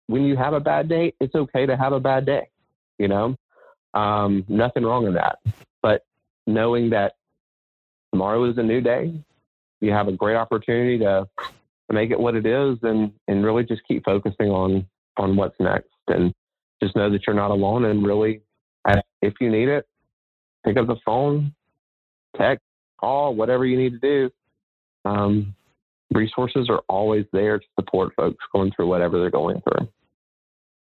when you have a bad day, it's okay to have a bad day, you know? Um, nothing wrong in that. But knowing that tomorrow is a new day, you have a great opportunity to, to make it what it is and, and really just keep focusing on, on what's next. And just know that you're not alone and really, if you need it, pick up the phone, text, call, whatever you need to do. Um, resources are always there to support folks going through whatever they're going through.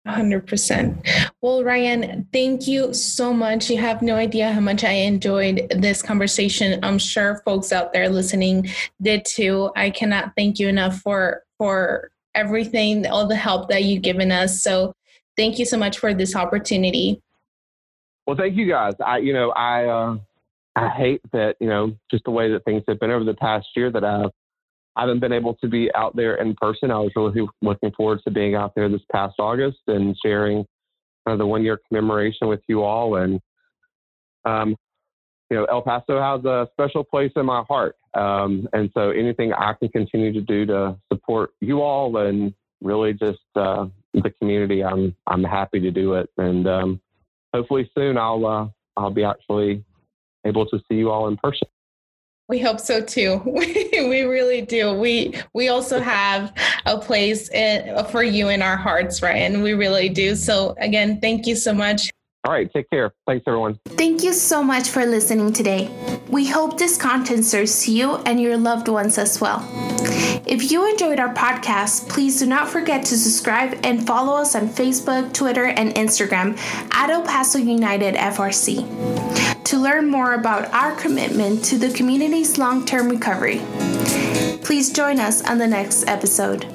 100%. Well, Ryan, thank you so much. You have no idea how much I enjoyed this conversation. I'm sure folks out there listening did too. I cannot thank you enough for for everything, all the help that you've given us. So, thank you so much for this opportunity. Well, thank you guys. I you know, I uh I hate that, you know, just the way that things have been over the past year that I've I haven't been able to be out there in person. I was really looking forward to being out there this past August and sharing uh, the one year commemoration with you all. And, um, you know, El Paso has a special place in my heart. Um, and so anything I can continue to do to support you all and really just uh, the community, I'm, I'm happy to do it. And um, hopefully soon I'll, uh, I'll be actually able to see you all in person. We hope so too. (laughs) we really do. We we also have a place in, for you in our hearts, right? And we really do. So again, thank you so much. All right, take care. Thanks, everyone. Thank you so much for listening today. We hope this content serves you and your loved ones as well. If you enjoyed our podcast, please do not forget to subscribe and follow us on Facebook, Twitter, and Instagram at El Paso United FRC to learn more about our commitment to the community's long term recovery. Please join us on the next episode.